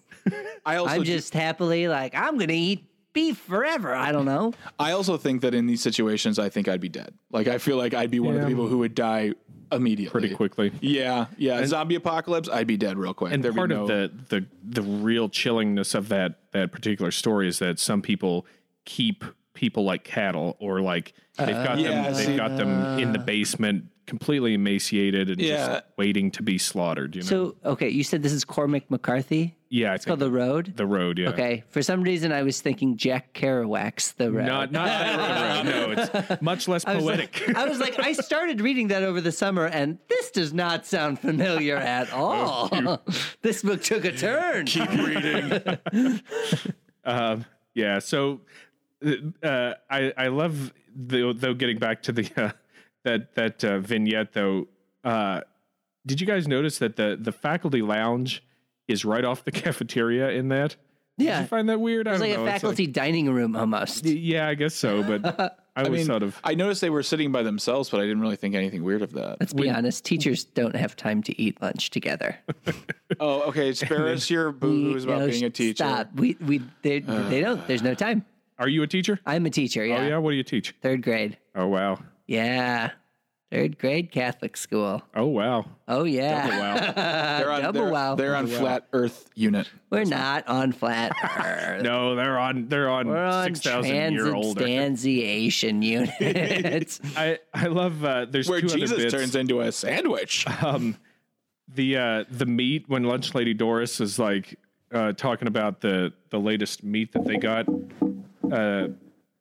I also I'm do- just happily like I'm gonna eat beef forever. I don't know. I also think that in these situations, I think I'd be dead. Like I feel like I'd be one of the people who would die immediately, Pretty quickly. Yeah, yeah. Zombie apocalypse, I'd be dead real quick. and There'd be part no- of the the the real chillingness of that that particular story is that some people keep people like cattle or like they've uh, got Yeah, them see- they've got them in the uh. basement completely emaciated and Yeah. just waiting to be slaughtered you know So okay, you said this is Cormac McCarthy. yeah It's called The Road. the road yeah Okay, for some reason I was thinking Jack Kerouac's The Road. not not that road no it's much less I was, poetic like, I was like, I started reading that over the summer, and this does not sound familiar at all. this book took a turn. keep reading. Um, yeah. So uh, I I love the, though getting back to the uh, that that uh, vignette though. Uh, did you guys notice that the the faculty lounge is right off the cafeteria in that? Did Yeah, you find that weird? I it's don't like know. a It's faculty dining room almost. yeah, I guess so, but I, I was mean, sort of I noticed they were sitting by themselves, but I didn't really think anything weird of that. Let's be honest, teachers don't have time to eat lunch together. Oh, okay. Spare us your boo-boos about No, being a teacher. Stop. We we they, they don't. There's no time. Are you a teacher? I'm a teacher. Yeah, Oh yeah. What do you teach? third grade. Oh wow. Yeah, third grade Catholic school. Oh wow. Oh yeah, Double wow. They're on, double they're, wow. They're on flat Earth unit. We're not on flat Earth. No, they're on they're on We're on six thousand year old. transubstantiation units. I I love uh, there's Where two Jesus other bits. turns into a sandwich. um the uh the meat when lunch lady doris is like uh talking about the the latest meat that they got uh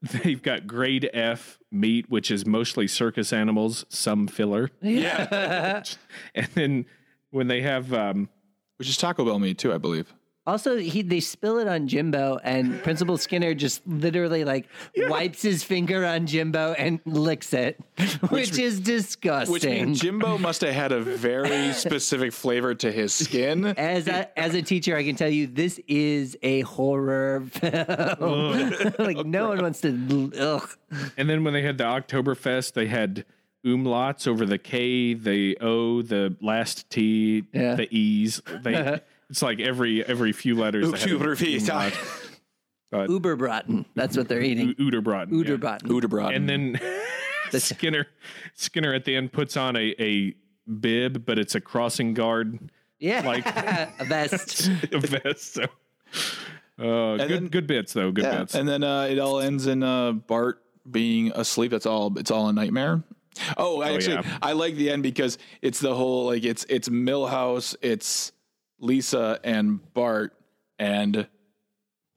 they've got grade f meat which is mostly circus animals some filler yeah. and then when they have um Which is Taco Bell meat too, I believe. Also, he they spill it on Jimbo, and Principal Skinner just literally like wipes his finger on Jimbo and licks it, which, is Which disgusting. means Jimbo must have had a very specific flavor to his skin. as a as a teacher, I can tell you this is a horror film. like no one wants to. Ugh. and then when they had the oktoberfest they had umlauts over the k the o the last t Yeah. the e's they It's like every every few letters. ahead of Uberbraten. That's what they're eating. Uderbraten. yeah. Uderbraten. And then Skinner Skinner at the end puts on a, a bib, but it's a crossing guard Yeah. Like- a vest. vest. So uh, good then- good bits though. Good yeah. bits. And then uh, it all ends in uh, Bart being asleep. That's all. It's all a nightmare. Oh, I actually, yeah. I like the end because it's the whole like it's it's Milhouse, it's Lisa and Bart, and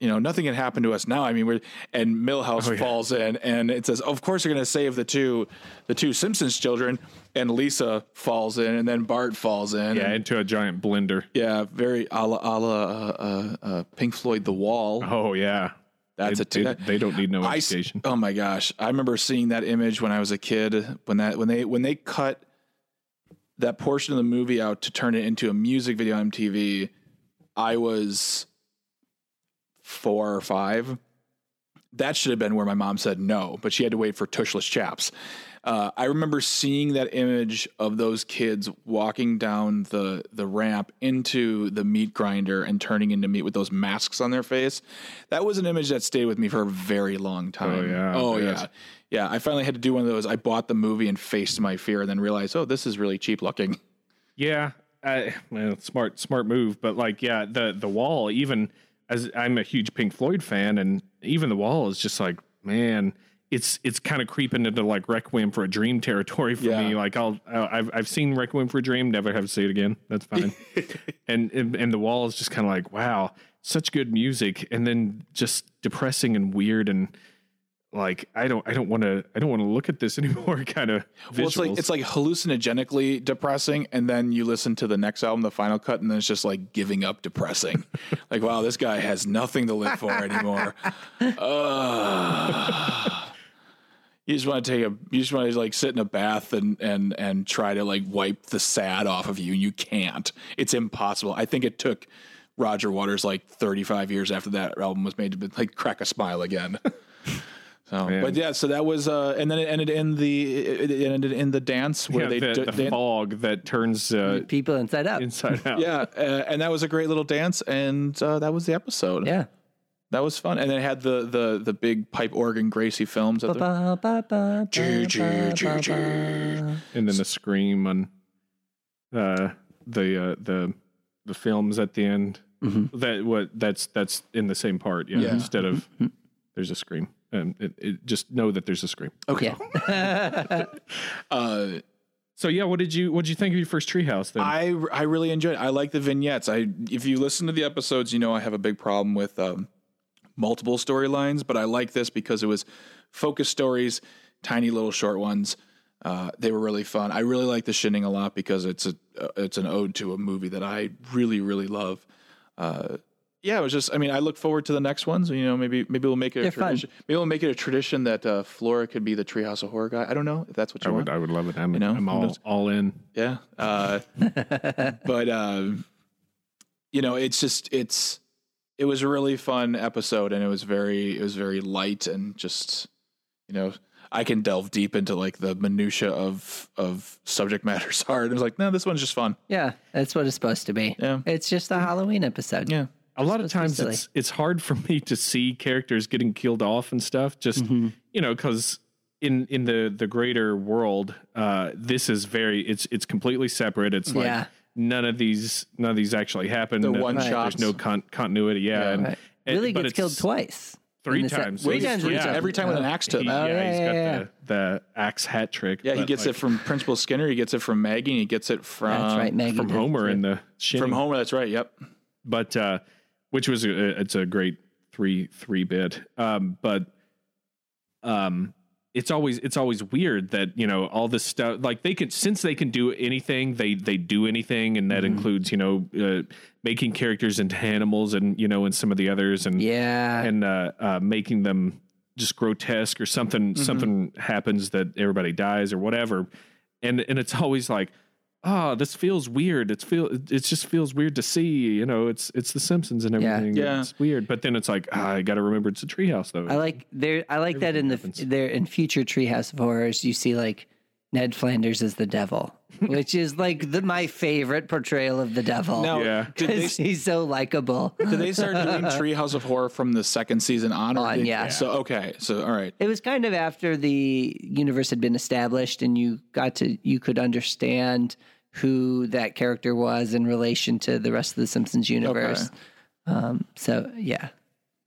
you know nothing can happen to us now. I mean, we're and Milhouse Oh, yeah. falls in, and it says, of course, you're going to save the two the two Simpsons children, and Lisa falls in, and then Bart falls in. yeah, and- into a giant blender. yeah, very a la, a la uh, uh, uh, Pink Floyd, The Wall. Oh yeah. That's they, a t- they, they don't need no I education. oh my gosh, I remember seeing that image when I was a kid. When that when they when they cut that portion of the movie out to turn it into a music video on MTV, I was four or five. That should have been where my mom said no, but she had to wait for tushless chaps. Uh, I remember seeing that image of those kids walking down the the ramp into the meat grinder and turning into meat with those masks on their face. That was an image that stayed with me for a very long time. Oh yeah, Oh yeah. Yeah. I finally had to do one of those. I bought the movie and faced my fear and then realized, oh, this is really cheap looking. Yeah, well, smart, smart move. But like, yeah, the the wall. Even as I'm a huge Pink Floyd fan, and even the wall is just like, man, it's it's kind of creeping into like Requiem for a Dream territory for Yeah. me. Like, I'll I've I've seen Requiem for a Dream, never have to see it again. That's fine. and, and and the wall is just kind of like, wow, such good music, and then just depressing and weird and. Like I don't, I don't want to, I don't want to look at this anymore. Kind of Well, it's like it's like hallucinogenically depressing, and then you listen to the next album, the final cut, and then it's just like giving up depressing. like, wow, this guy has nothing to live for anymore. Ugh. you just want to take a, you just want to like sit in a bath and and and try to like wipe the sad off of you, and you can't. It's impossible. I think it took Roger Waters like 35 years after that album was made to be, like crack a smile again. So, Man. but yeah, so that was, uh, and then it ended in the, it it ended in the dance where yeah, they, the, d- the dan- fog that turns uh, People inside out. inside out. yeah, uh, and that was a great little dance, and uh, that was the episode. Yeah. that was fun, and then it had the the the big pipe organ Gracie films. And then the scream on uh, the uh, the the films at the end. That what that's that's in the same part. Yeah, Yeah. instead of there's a scream. Um, it, it, just know that there's a scream. okay, Yeah. uh, So yeah, what did you what did you think of your first treehouse then? I I really enjoyed. It. I like the vignettes. I if you listen to the episodes, you know I have a big problem with um, multiple storylines, but I like this because it was focus stories, tiny little short ones. Uh, they were really fun. I really like the Shinning a lot because it's a uh, it's an ode to a movie that I really really love. Uh, yeah, it was just. I mean, I look forward to the next ones. You know, maybe maybe we'll make it a They're fun. tradition. Maybe we'll make it a tradition that uh, Flora could be the Treehouse of Horror guy. I don't know if that's what I you would want. I would love it. I'm, know, I'm all all in. Yeah. Uh, but um, you know, it's just it's it was a really fun episode, and it was very it was very light and just you know I can delve deep into like the minutia of of subject matters hard. I was like, no, this one's just fun. yeah. That's what it's supposed to be. Yeah. It's just a Halloween episode. Yeah. A lot of supposed to be times it's it's hard for me to see characters getting killed off and stuff. Just Mm-hmm. you know, because in in the the greater world, uh, this is very it's it's completely separate. It's like Yeah. none of these none of these actually happen. The No- one There's no con- continuity. Yeah, and, Right. and- Willie but gets it's killed twice. three in set. times. Three Willie times. three in times. Every time with an axe to He, the Oh, yeah, yeah, he's yeah, got yeah. the the axe hat trick. Yeah, he gets like, it from Principal Skinner. He gets it from Maggie. And he gets it from That's right, Maggie. from Homer in the shinning. From Homer. That's right. Yep. but uh, which was a, it's a great three three bit. Um, but um, it's always it's always weird that you know all this stuff like they can since they can do anything they they do anything and that Mm-hmm. includes you know uh, making characters into animals and you know and some of the others and Yeah. and uh, uh, making them just grotesque or something something happens that everybody dies or whatever and and it's always like oh this feels weird it's feel it just feels weird to see you know it's it's the simpsons and everything Yeah. yeah. it's weird but then it's like ah, i gotta remember it's a treehouse though I like there. I like that in the happens. there in future Treehouse of Horrors. You see like Ned Flanders is the devil, which is like the, my favorite portrayal of the devil. Now, Yeah. they because he's so likable. did they start doing Treehouse of Horror from the second season on? On, did- yeah. So okay, so all right. It was kind of after the universe had been established, and you got to you could understand who that character was in relation to the rest of the Simpsons universe. Um, so yeah,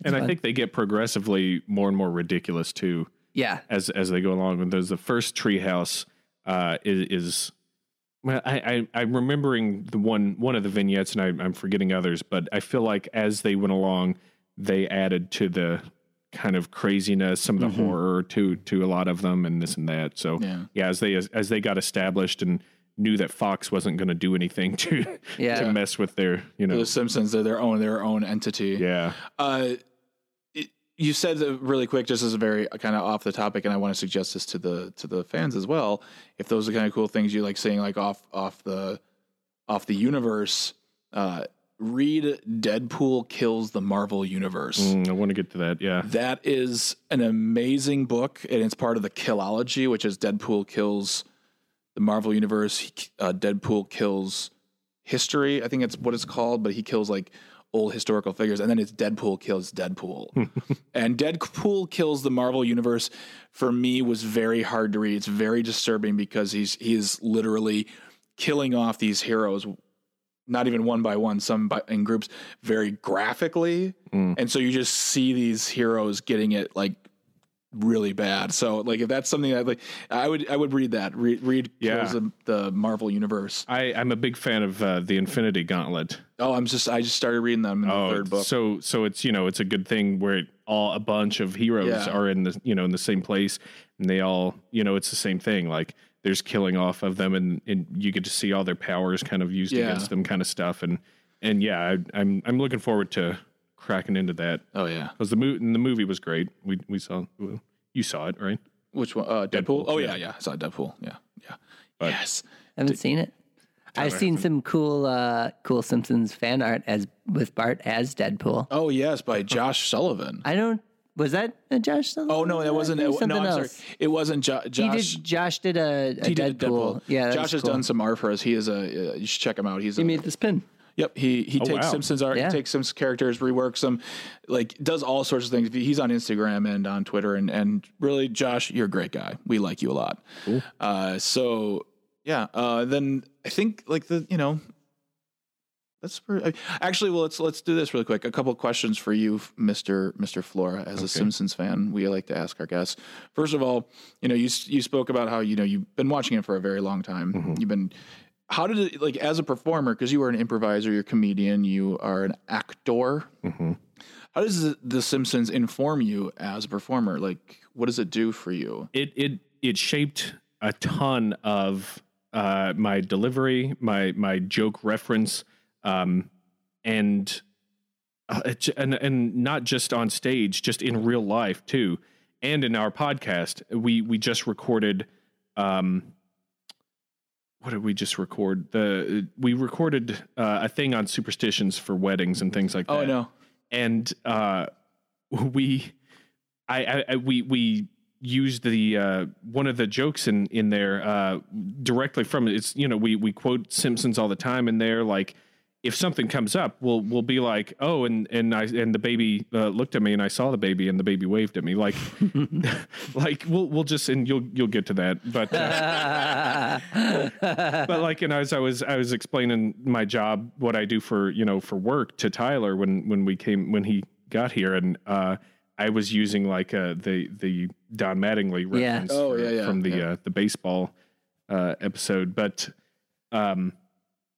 and I think they get progressively more and more ridiculous too yeah, as as they go along. When there's the first treehouse uh, is, is well, I, I I'm remembering the one one of the vignettes, and I, I'm forgetting others, but I feel like as they went along, they added to the kind of craziness, some of the horror to to a lot of them, and this and that. So Yeah. yeah as they as, as they got established and knew that Fox wasn't going to do anything to Yeah. to mess with their you know The Simpsons, they're their own their own entity. yeah Uh, you said really quick, just as a very kind of off the topic, and I want to suggest this to the to the fans as well. If those are kind of cool things you like saying, like off off the off the universe, uh, read Deadpool kills the Marvel universe. Mm, I want to get to that yeah That is an amazing book, and it's part of the Killology, which is Deadpool kills the Marvel universe. He, uh, Deadpool kills history. I think it's what it's called, but he kills like old historical figures, and then it's Deadpool kills Deadpool. and Deadpool kills the Marvel universe for me was very hard to read. It's very disturbing because he's he is literally killing off these heroes not even one by one, some by, in groups, very graphically, mm. and so you just see these heroes getting it like really bad. So like if that's something that like I would I would read that read read Yeah. Of the Marvel universe. I, I'm a big fan of uh, the Infinity Gauntlet. Oh, I'm just I just started reading them in the Oh, third book. so so it's you know it's a good thing where it, all a bunch of heroes Yeah. are in the you know in the same place and they all you know it's the same thing like there's killing off of them and, and you get to see all their powers kind of used Yeah. against them kind of stuff and and yeah I, I'm I'm looking forward to cracking into that oh yeah, because the movie the movie was great we we saw you saw it right which one? Uh, Deadpool. Deadpool, Oh yeah. yeah, yeah. I saw Deadpool. Yeah, yeah. But- yes. haven't seen it. I've seen some cool, uh, cool Simpsons fan art as with Bart as Deadpool. Oh yes, by Josh Sullivan. I don't. Was that a Josh? Sullivan? Oh no, that wasn't. It It, was no, I'm else. sorry. It wasn't jo- He Josh. did. Josh did a, a he Deadpool. did Deadpool. Yeah, Josh was has done some art for us. He is a. Uh, you should check him out. He's He a, made this pin. Yep, he he takes wow. Simpsons art, Yeah. he takes Simpsons characters, reworks them, like does all sorts of things. He's on Instagram and on Twitter, and and really, Josh, you're a great guy. We like you a lot. Uh, so yeah, uh, then I think like the you know. That's pretty, actually well. Let's let's do this really quick. A couple of questions for you, Mister Mister Flora, as a Simpsons fan. We like to ask our guests. First of all, you know you you spoke about how you know you've been watching it for a very long time. You've been how did it like as a performer because you were an improviser you're a comedian you are an actor how does the, the simpsons inform you as a performer like what does it do for you it it it shaped a ton of uh, my delivery, my my joke reference, um, and uh, and and not just on stage, just in real life too, and in our podcast. We we just recorded. Um, what did we just record? The we recorded uh, a thing on superstitions for weddings and things like that oh no and uh, we, I, I, I, we, we used the uh, one of the jokes in in there uh, directly from it. It's you know we we quote Simpsons all the time in there. Like if something comes up, we'll we'll be like, oh, and and I and the baby uh, looked at me and I saw the baby and the baby waved at me. Like like we'll we'll just and you'll you'll get to that, but. Uh, but like and as i was i was explaining my job what i do for you know for work to tyler when when we came when he got here and uh i was using like uh the the don mattingly reference Yeah. reference Oh, yeah, yeah, from the yeah. uh the baseball uh episode but um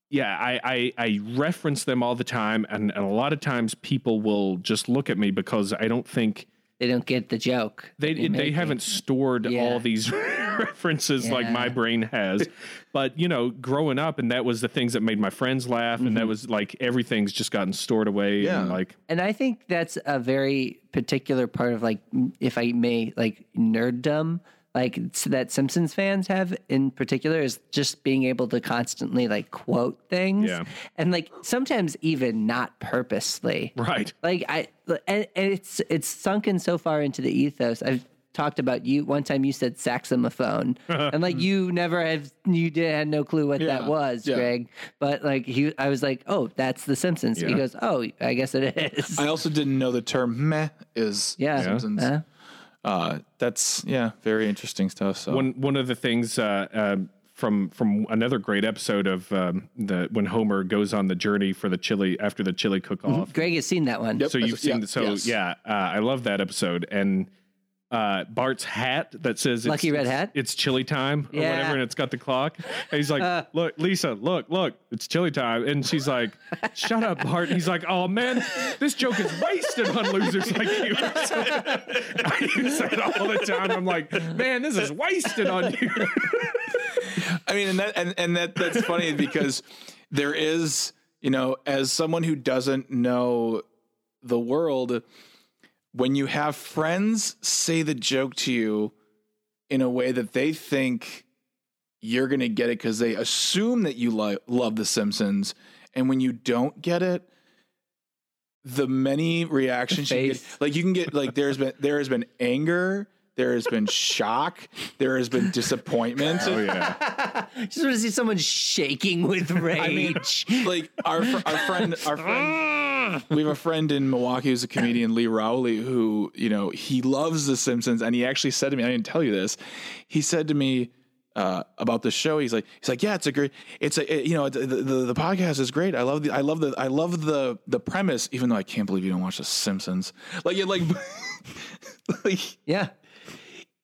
yeah I, I i reference them all the time and, and a lot of times people will just look at me because i don't think They don't get the joke. they you're they haven't stored Yeah. all these references like my brain has. but you know, growing up, and that was the things that made my friends laugh, and that Mm-hmm. was like everything's just gotten stored away. Yeah. and like And I think that's a very particular part of like, if I may, like nerddom, like that Simpsons fans have in particular is just being able to constantly like quote things, Yeah. and like sometimes even not purposely. right, Like I, and, and it's it's sunken so far into the ethos. I've talked about you one time. You said saxophone, and like you never have you did had no clue what Yeah, that was, yeah. Greg. But like he, I was like, oh, that's The Simpsons. He goes, oh, I guess it is. I also didn't know the term meh is yeah. Simpsons. Uh, Uh, that's yeah, very interesting stuff. So one one of the things uh, uh, from from another great episode of um, the when Homer goes on the journey for the chili after the chili cook off. Greg has seen that one. Yep. So you've Yeah, seen so yes. yeah, uh, I love that episode and. Uh, Bart's hat that says it's, Lucky Red it's- Hat? It's chili time or Yeah. whatever, and it's got the clock. And he's like, "Look, Lisa, look, look, it's chili time." And she's like, "Shut up, Bart." And he's like, "Oh man, this joke is wasted on losers like you." I use that all the time. I'm like, "Man, this is wasted on you." I mean, and that and, and that that's funny because there is, you know, as someone who doesn't know the world, when you have friends say the joke to you in a way that they think you're going to get it because they assume that you li- love The Simpsons, and when you don't get it, the many reactions you get, like you can get, like there's been there has been anger. There has been shock. There has been disappointment. Oh yeah. Just want to see someone shaking with rage. like our fr- our friend our friend we have a friend in Milwaukee who's a comedian Lee Rowley who you know he loves The Simpsons and he actually said to me I didn't tell you this he said to me uh, about the show he's like he's like yeah it's a great it's a it- you know the, the the podcast is great I love the I love the I love the the premise even though I can't believe you don't watch The Simpsons like it like like yeah.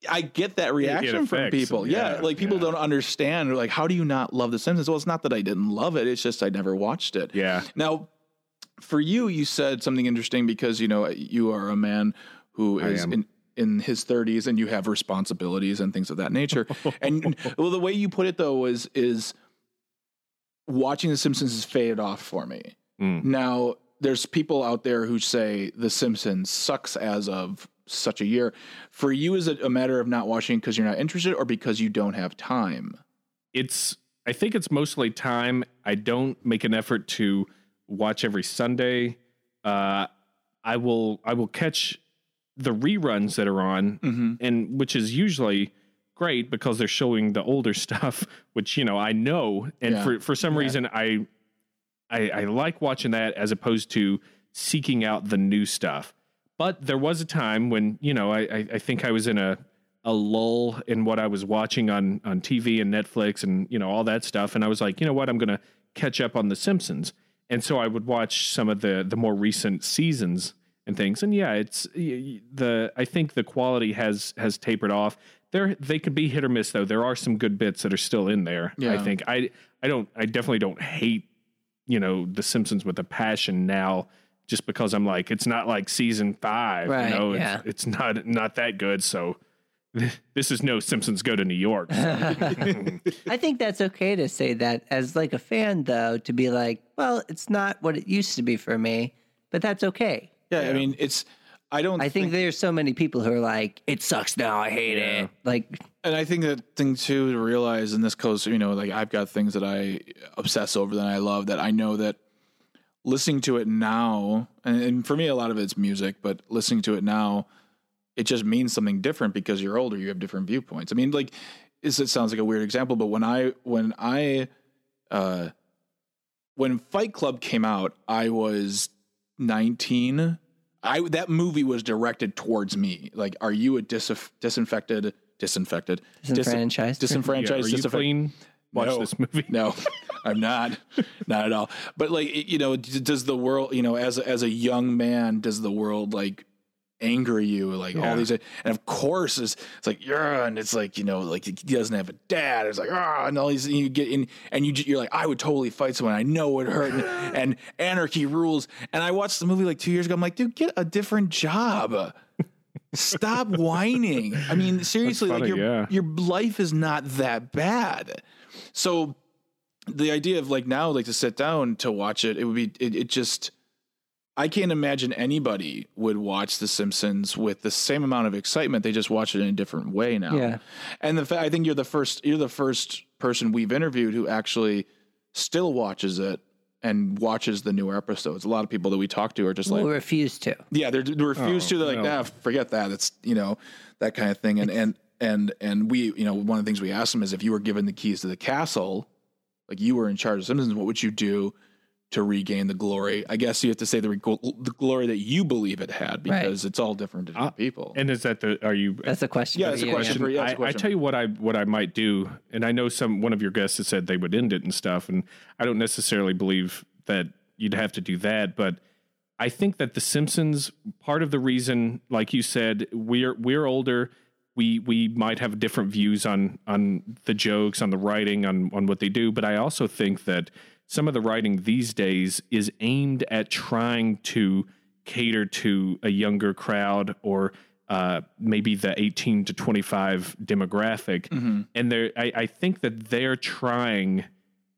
I get that reaction from people. Yeah, yeah, like people yeah. don't understand. Like, how do you not love The Simpsons? Well, it's not that I didn't love it. It's just I never watched it. Yeah. Now, for you, you said something interesting because you know you are a man who is am. in in his 30s and you have responsibilities and things of that nature. and well, the way you put it though is is watching The Simpsons has faded off for me. Mm. Now, there's people out there who say The Simpsons sucks as of such a year. For you, is it a matter of not watching because you're not interested or because you don't have time? it's I think it's mostly time. I don't make an effort to watch every Sunday. Uh, I will I will catch the reruns that are on, Mm-hmm. and which is usually great because they're showing the older stuff, which you know I know, and Yeah. for for some reason I, I I like watching that as opposed to seeking out the new stuff. But there was a time when you know I I, think I was in a a lull in what I was watching on on TV and Netflix and you know all that stuff, and I was like, you know what, I'm gonna catch up on The Simpsons, and so I would watch some of the the more recent seasons and things, and yeah, it's the I think the quality has has tapered off. There they could be hit or miss though. There are some good bits that are still in there. I think I I don't I definitely don't hate you know The Simpsons with a passion now. Just because I'm like, it's not like season five, Right, you know, it's, yeah. it's not not that good. So this is no Simpsons go to New York. I think that's okay to say that as like a fan though, to be like, well, it's not what it used to be for me, but that's okay. Yeah, I mean, it's. I don't. I think there's so many people who are like, it sucks now, I hate it. Like, And I think that thing too to realize, and this goes, you know, like I've got things that I obsess over that I love that I know that listening to it now, and, and for me, a lot of it's music, but listening to it now, it just means something different because you're older, you have different viewpoints. I mean, like, is it sounds like a weird example, but when I, when I, uh, when Fight Club came out, I was 19. I that movie was directed towards me. Like, are you a dis- disinfected, disinfected, dis- Disenfranchised? Yeah, disenfranchised, are you disinfect- clean? Watch No. this movie. no, I'm not, not at all. But like, you know, does the world, you know, as a, as a young man, does the world like anger you? Like all these, and of course, it's, it's like yeah, and it's like you know, like he doesn't have a dad. It's like ah, and all these and you get in, and you you're like, I would totally fight someone. I know it hurt, and, and anarchy rules. And I watched the movie like two years ago. I'm like, dude, get a different job. Stop whining. I mean, seriously, like your yeah. your life is not that bad. So the idea of like now, like to sit down to watch it, it would be it, it just. I can't imagine anybody would watch The Simpsons with the same amount of excitement. They just watch it in a different way now. Yeah. And the fa- I think you're the first you're the first person we've interviewed who actually still watches it and watches the newer episodes. A lot of people that we talk to are just Will like, refuse to. yeah, they're, they refuse Oh, to. They're like, no. nah, forget that. It's you know that kind of thing. And and and and we, you know, one of the things we asked them is if you were given the keys to the castle, like you were in charge of Simpsons, what would you do to regain the glory? I guess you have to say the the glory that you believe it had because it's all different to different Uh, people. And is that the? Are you? That's a question. Yeah, for that's a question for- yeah, it's a I, I question. tell you what I what I might do, and I know some one of your guests has said they would end it and stuff, and I don't necessarily believe that you'd have to do that, but I think that The Simpsons part of the reason, like you said, we're we're older. We we might have different views on on the jokes, on the writing, on on what they do, but I also think that some of the writing these days is aimed at trying to cater to a younger crowd or uh, maybe the 18 to 25 demographic. And they're, I, I think that they're trying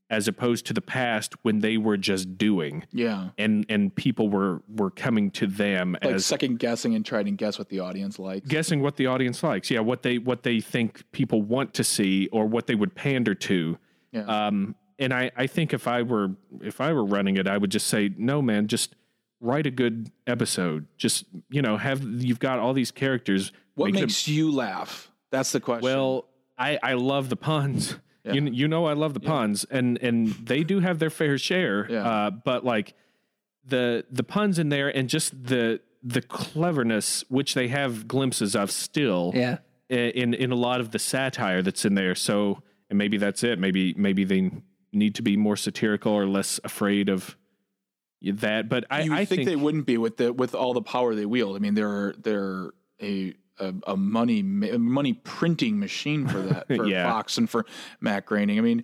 as opposed to the past when they were just doing yeah, and, and people were, were coming to them like as second guessing and trying to guess what the audience likes. guessing what the audience likes. Yeah. What they, what they think people want to see or what they would pander to. Yeah. Um, and I, I think if I were if I were running it, I would just say, no, man, just write a good episode. Just you know, have you've got all these characters. what make them- makes you laugh? That's the question. well, I I love the puns. Yeah. You you know I love the puns, and and they do have their fair share. Yeah. Uh, but like the the puns in there, and just the the cleverness, which they have glimpses of still Yeah. in in a lot of the satire that's in there. So, and maybe that's it. Maybe maybe they need to be more satirical or less afraid of that. But I, you I think, they wouldn't be with the with all the power they wield. I mean, they're they're a a, a money a money printing machine for that for Yeah. Fox and for Matt Groening. I mean,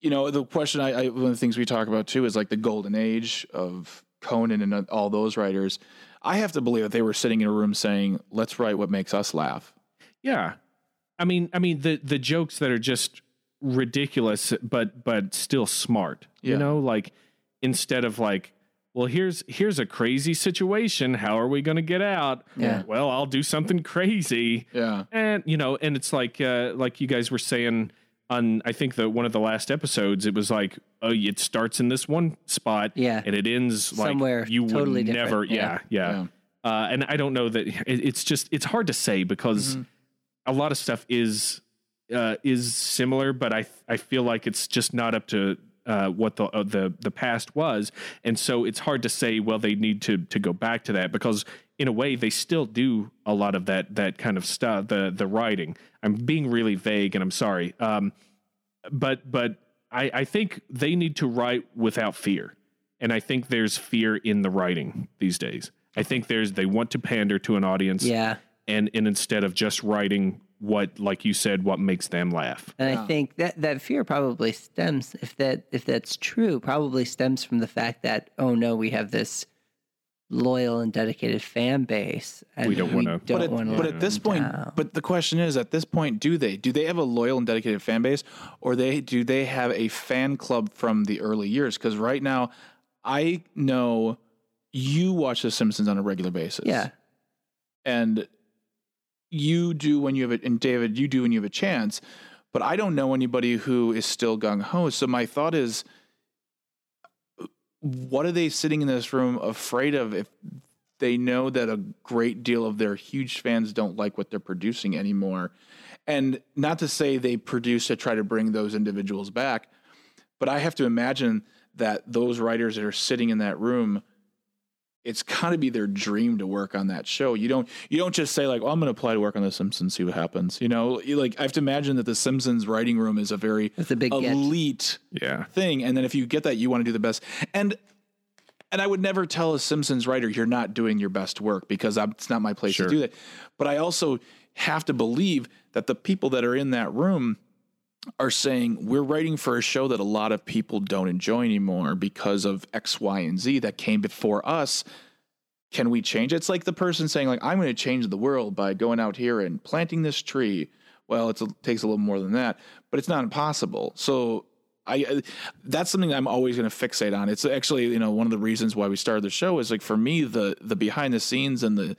you know, the question I, I one of the things we talk about too is like the golden age of Conan and uh, all those writers. I have to believe that they were sitting in a room saying, "Let's write what makes us laugh." Yeah, I mean, I mean the the jokes that are just ridiculous, but but still smart. Yeah. You know, like instead of like, well, here's here's a crazy situation. How are we going to get out? Yeah. Well, I'll do something crazy. Yeah, and you know and it's like uh like you guys were saying on i think the one of the last episodes it was like oh it starts in this one spot Yeah. and it ends like Somewhere you totally would different, never yeah yeah, Uh, and i don't know that it, it's just it's hard to say because a lot of stuff is uh is similar but i i feel like it's just not up to uh, what the uh, the the past was, and so it's hard to say. Well, they need to to go back to that because in a way they still do a lot of that that kind of stuff. The the writing. I'm being really vague, and I'm sorry. Um, but but I I think they need to write without fear, and I think there's fear in the writing these days. I think there's they want to pander to an audience, Yeah. and and instead of just writing what like you said, what makes them laugh. And Yeah. I think that that fear probably stems if that if that's true, probably stems from the fact that oh no, we have this loyal and dedicated fan base, and We don't wanna- but at, want to. but at this point, but the question is, at this point, do they do they have a loyal and dedicated fan base, or they do they have a fan club from the early years? Because right now, I know you watch The Simpsons on a regular basis, yeah, and you do when you have it, and David, you do when you have a chance. But I don't know anybody who is still gung ho. So my thought is, what are they sitting in this room afraid of if they know that a great deal of their huge fans don't like what they're producing anymore? And not to say they produce to try to bring those individuals back, but I have to imagine that those writers that are sitting in that room it's got to be their dream to work on that show. You don't you don't just say like, "Oh, I'm going to apply to work on The Simpsons, see what happens." You know, like I have to imagine that The Simpsons writing room is a very It's a big get. elite Yeah. thing, and then if you get that, you want to do the best. And and I would never tell a Simpsons writer you're not doing your best work because I'm, it's not my place Sure. to do that. But I also have to believe that the people that are in that room are saying we're writing for a show that a lot of people don't enjoy anymore because of X, Y, and Z that came before us. Can we change? it? It's like the person saying like I'm going to change the world by going out here and planting this tree. Well, it takes a little more than that, but it's not impossible. So I that's something I'm always going to fixate on. It's actually you know one of the reasons why we started the show is like for me the the behind the scenes and the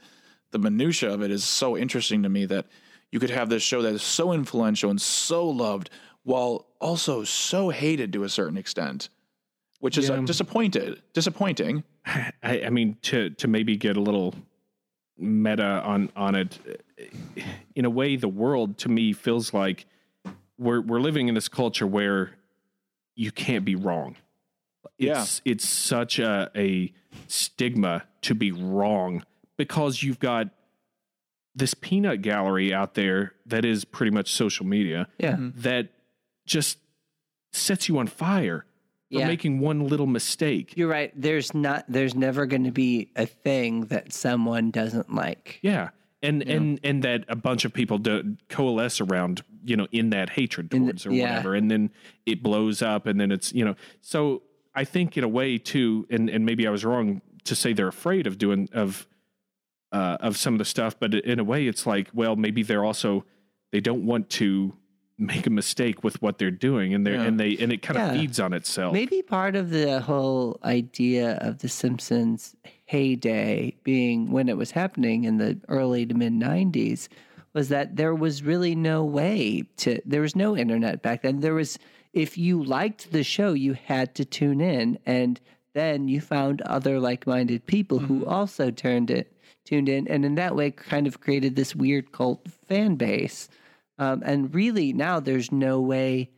the minutia of it is so interesting to me that you could have this show that is so influential and so loved while also so hated to a certain extent. which is uh, Yeah. disappointed, disappointing. I, I mean, to to maybe get a little meta on on it, in a way, the world to me feels like we're we're living in this culture where you can't be wrong. Yeah. It's it's such a a stigma to be wrong because you've got this peanut gallery out there that is pretty much social media Yeah. Mm-hmm. that just sets you on fire for Yeah. making one little mistake. You're right. There's not. There's never going to be a thing that someone doesn't like. Yeah. And and and that a bunch of people do coalesce around, you know, in that hatred In the- towards or yeah. whatever. And then it blows up and then it's, you know. So I think in a way too, and, and maybe I was wrong to say they're afraid of doing of uh of some of the stuff, but in a way it's like, well, maybe they're also they don't want to make a mistake with what they're doing and they Yeah. and they and it kind of Yeah. feeds on itself. Maybe part of the whole idea of The Simpsons heyday being when it was happening in the early to mid 90s was that there was really no way to, there was no internet back then. There was, if you liked the show, you had to tune in. And then you found other like minded people who also turned it, tuned in. And in that way, kind of created this weird cult fan base. Um, and really, now there's no way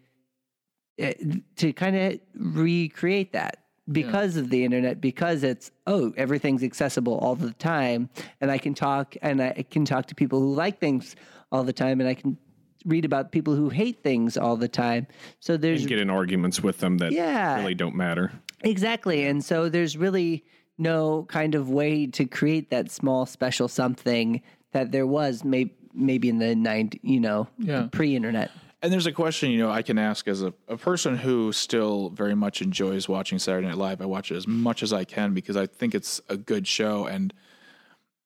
uh, to kind of recreate that because of the internet because it's oh everything's accessible all the time and i can talk and i can talk to people who like things all the time and i can read about people who hate things all the time so there's and get in arguments with them that Yeah. really don't matter. Exactly. And so there's really no kind of way to create that small special something that there was maybe maybe in the 90 you know Yeah. pre-internet And there's a question, you know, I can ask as a, a person who still very much enjoys watching Saturday Night Live. I watch it as much as I can because I think it's a good show. And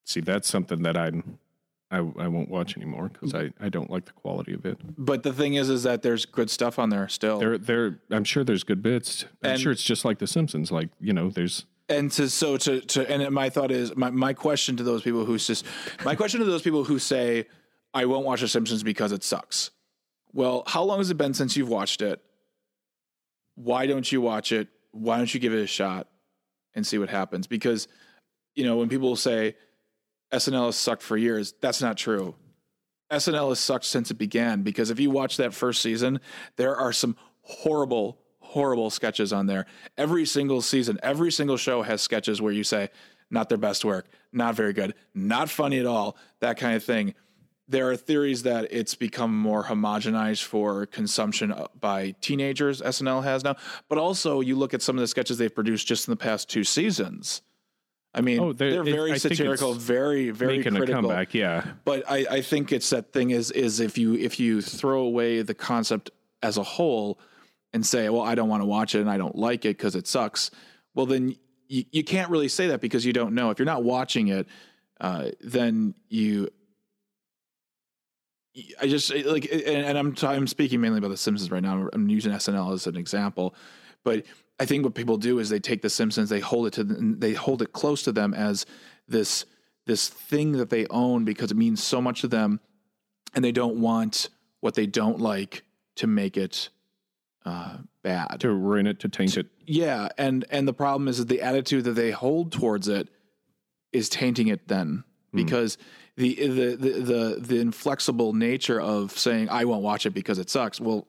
See, that's something that I I, I won't watch anymore because I, I don't like the quality of it. but the thing is, is that there's good stuff on there still. There there I'm sure there's good bits. I'm And- sure it's just like The Simpsons. Like you know, there's and to so to to and my thought is my, my question to those people who just my question to those people who say I won't watch The Simpsons because it sucks. Well, how long has it been since you've watched it? Why don't you watch it? Why don't you give it a shot and see what happens? Because you know when people say SNL has sucked for years, that's not true. SNL has sucked since it began because if you watch that first season, there are some horrible, horrible sketches on there. Every single season, every single show has sketches where you say, not their best work, not very good, not funny at all, that kind of thing. There are theories that it's become more homogenized for consumption uh, by teenagers, SNL has now. But also, you look at some of the sketches they've produced just in the past two seasons. I mean, Oh, they're- they're, it- very I satirical, very, very making critical a comeback. Yeah, but I, I think it's that thing is is if you if you throw away the concept as a whole and say, well, I don't want to watch it and I don't like it because it sucks. Well, then you, you can't really say that because you don't know. If you're not watching it, uh, then you. I just like, and, and I'm t- I'm speaking mainly about The Simpsons right now. I'm using SNL as an example, but I think what people do is they take The Simpsons, they hold it to, the, they hold it close to them as this this thing that they own because it means so much to them, and they don't want what they don't like to make it uh, bad. to ruin it, to taint it. Yeah, and and the problem is that the attitude that they hold towards it is tainting it then because the, the the the the inflexible nature of saying I won't watch it because it sucks. Well,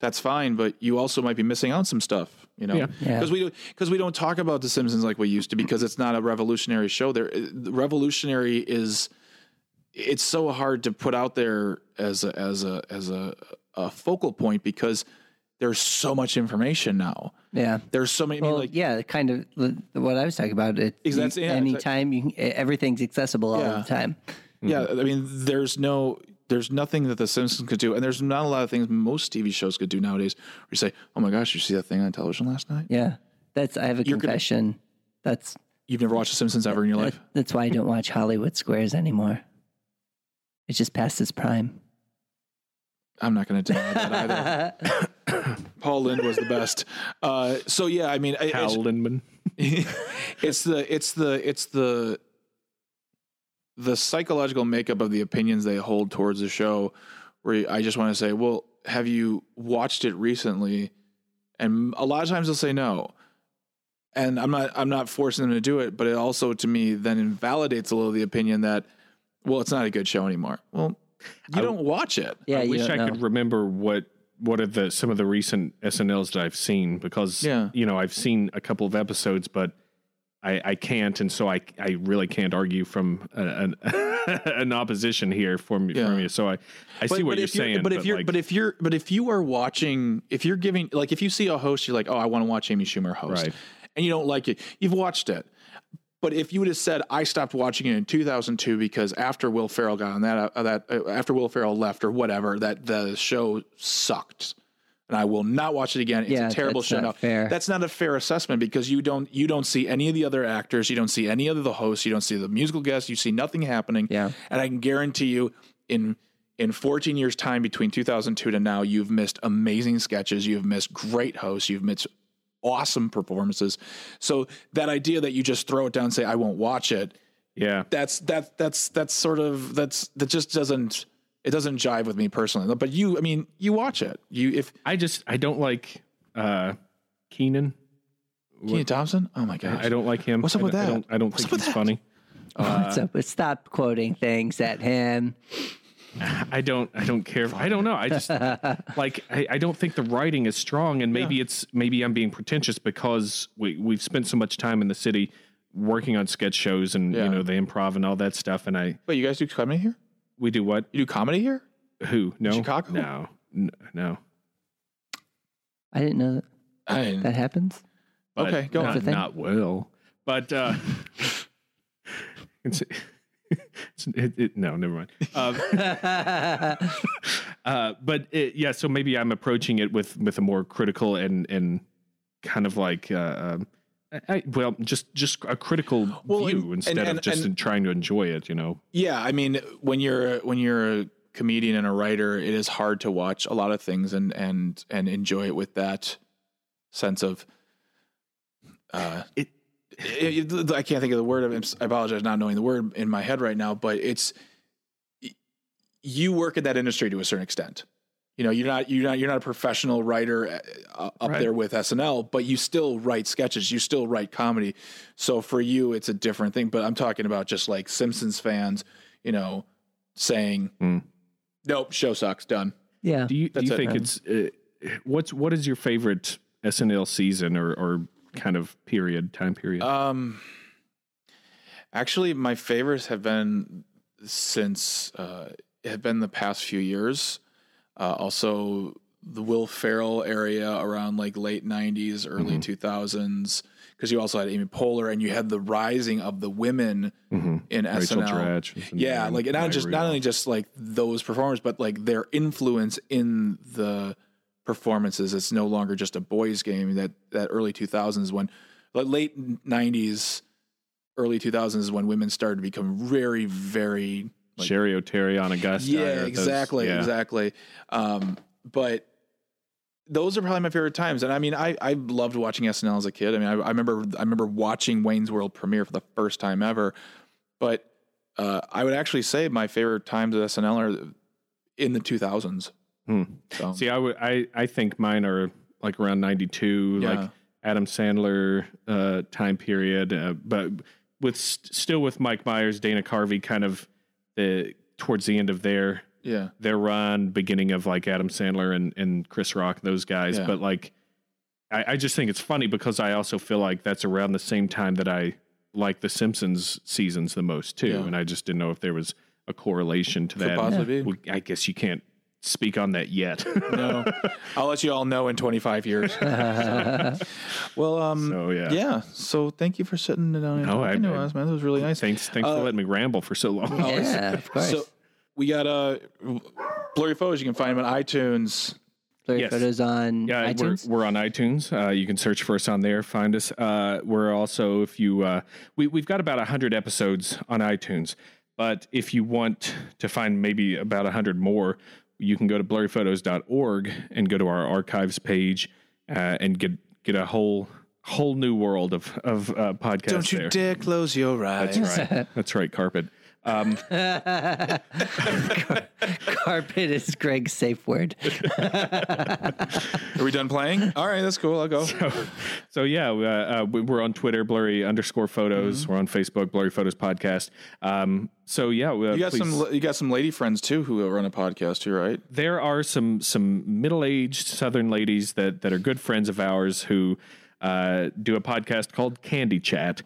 that's fine, but you also might be missing out some stuff, you know, Yeah. Yeah. because we because we don't talk about the Simpsons like we used to because it's not a revolutionary show. There, the revolutionary is it's so hard to put out there as a, as a as a, a focal point because there's so much information now. yeah There's so many I mean, well, like yeah, kind of what I was talking about. It Ex- that's- you- yeah, anytime you, can- everything's accessible all the time. yeah. I mean there's no there's nothing that the Simpsons could do, and there's not a lot of things most TV shows could do nowadays. Where you say, "Oh my gosh, you see that thing on television last night? Yeah, that's. I have a You're gonna- confession. That's You've never watched The Simpsons ever in your life? that's why I don't watch Hollywood Squares anymore. It's just past its prime. I'm not going to deny that either. Paul Lynde was the best. Uh, so yeah, I mean, I- Hal it's, Lindman. it's the it's the it's the the psychological makeup of the opinions they hold towards the show where I just want to say, well, have you watched it recently and a lot of times they'll say no. And I'm not I'm not forcing them to do it, but it also to me then invalidates a little the opinion that well, it's not a good show anymore. Well, you don't watch it. Yeah, I wish I know. could remember what what are the some of the recent SNLs that I've seen because Yeah. you know I've seen a couple of episodes, but I, I can't, and so I I really can't argue from an an opposition here from Yeah. from you. So I I see what you're if you're- saying, But if you're like, but if you're but if you are watching if you're giving like if you see a host, you're like, oh, I want to watch Amy Schumer host, Right. and you don't like it, you've watched it. But if you would have said, I stopped watching it in 2002 because after Will Ferrell got on that, uh, that uh, after Will Ferrell left or whatever, that the show sucked, and I will not watch it again. It's Yeah, a terrible that's show. not fair. That's not a fair assessment because you don't you don't see any of the other actors, you don't see any of the hosts, you don't see the musical guests, you see nothing happening. Yeah. and I can guarantee you in in 14 years time between 2002 to now you've missed amazing sketches you've missed great hosts you've missed awesome performances so that idea that you just throw it down and say i won't watch it yeah, that's that that's that's sort of that's that just doesn't it doesn't jive with me personally but you i mean you watch it you if I just I don't like uh Kenan. Kenan Thompson oh my gosh I don't like him. What's up with don't- I that? don't, I don't What's think he's that? funny. What's up? Stop quoting things at him. I don't I don't care. I don't know. I just like I, I don't think the writing is strong and maybe it's maybe I'm being pretentious because we we've spent so much time in the city working on sketch shows and Yeah. you know the improv and all that stuff and I wait you guys do comedy here we do what? you do comedy here Who? No. Chicago? No. No. I didn't know that, I, that happens. But Okay, go not, on. That's a thing. Not well. But uh it's, it's it, it, no, never mind. Um, uh, but it, yeah, so maybe I'm approaching it with with a more critical and and kind of like uh, um, I, well, just just a critical Well, view and- instead and- of just and- trying to enjoy it. You know, Yeah, I mean, when you're when you're a comedian and a writer, it is hard to watch a lot of things and and and enjoy it with that sense of. Uh, It- it, it- I can't think of the word. I'm- apologize, not knowing the word in my head right now. But it's you work in that industry to a certain extent. You know, you're not you're not you're not a professional writer uh, up Right. there with SNL, but you still write sketches. You still write comedy. So for you, it's a different thing. But I'm talking about just like Simpsons fans, you know, saying, Hmm. "Nope, show sucks, done." Yeah. do you do you it, think man. it's uh, what's what is your favorite SNL season or or kind of period time period? Um, actually, my favorites have been since uh, have been the past few years. Uh, also, the Will Ferrell area around like late '90s, early 2000s, because you also had Amy Poehler and you had the rising of the women in Rachel SNL. Dratch. Yeah, like and not just not only just like those performers, but like their influence in the performances. It's no longer just a boys' game. That that early two thousands when, like late nineties, early two thousands when women started to become very very Cheri Oteri Ana Gasteyer. yeah those- exactly yeah. exactly. Um, but those are probably my favorite times. And I mean, I, I loved watching SNL as a kid. I mean, I, I remember, I remember watching Wayne's World premiere for the first time ever, but, uh, I would actually say my favorite times at SNL are in the 2000s. Hmm. So, See, I would, I, I think mine are like around '92, Yeah. like Adam Sandler uh, time period, uh, but with st- still with Mike Myers, Dana Carvey, kind of the towards the end of their yeah. their run, beginning of like Adam Sandler and and Chris Rock, those guys. Yeah. But like, I, I just think it's funny because I also feel like that's around the same time that I like the Simpsons seasons the most too, Yeah. and I just didn't know if there was a correlation to Could that. possibly I guess you can't speak on that yet. No, I'll let you all know in 25 years. So, well, um, So, yeah. yeah. So thank you for sitting down and No, I- talking to I- us, man. That was really nice. thanks, thanks Uh, for letting me ramble for so long. yeah, of course. So we got uh, blurry photos. You can find them on iTunes. Blurry yes. photos on Yeah, iTunes. We're, we're on iTunes. Uh, you can search for us on there. Find us. Uh, we're also if you uh, we we've got about hundred episodes on iTunes. But if you want to find maybe about hundred more, you can go to blurryphotos.org and go to our archives page uh, and get get a whole whole new world of of uh, podcasts. Don't you there. dare close your eyes. That's right. That's right. Carpet. Um, Carpet is Greg's safe word. Are we done playing? All right, that's cool. I'll go. so, so yeah, uh, uh, we- we're on Twitter, blurry underscore photos. We're on Facebook, blurry photos podcast. Um, so yeah, uh, You got please- some. You got some lady friends too who run a podcast too, right? there are some some middle aged Southern ladies that that are good friends of ours who uh, do a podcast called Candy Chat.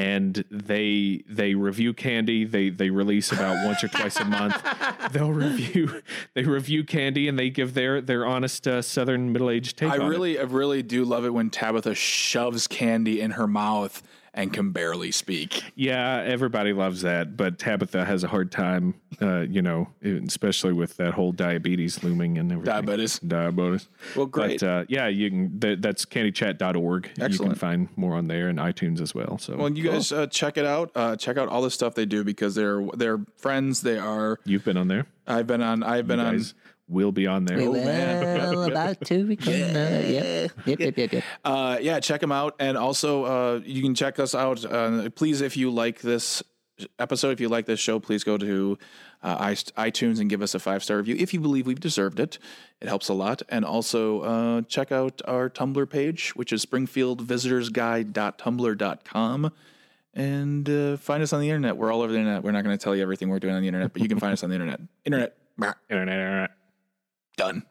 And they they review candy. They they release about once or twice a month. They'll review they review candy and they give their their honest uh, Southern middle aged take. I on it. really, I really do love it when Tabitha shoves candy in her mouth and can barely speak. Yeah, everybody loves that, but Tabitha has a hard time, uh, you know, especially with that whole diabetes looming and everything. Diabetes. Diabetes. Well, great. But uh, yeah, you can. That, that's candychat.org. You can find more on there and iTunes as well. So Well, you guys uh, check it out. Uh, check out all the stuff they do because they're they're friends. They are. you've been on there. I've been on. I've been on. Guys will be on there. We man. will about to become. Uh, yep. Yep. Yep. Yep. Yep. Uh, yeah, check them out, and also uh, you can check us out. Uh, please, if you like this episode, if you like this show, please go to uh, iTunes and give us a five star review if you believe we've deserved it. It helps a lot, and also uh, check out our Tumblr page, which is SpringfieldVisitorsGuide.tumblr.com. And uh, find us on the internet. We're all over the internet. We're not going to tell you everything we're doing on the internet, but you can find us on the internet. Internet. Internet. Internet. Done.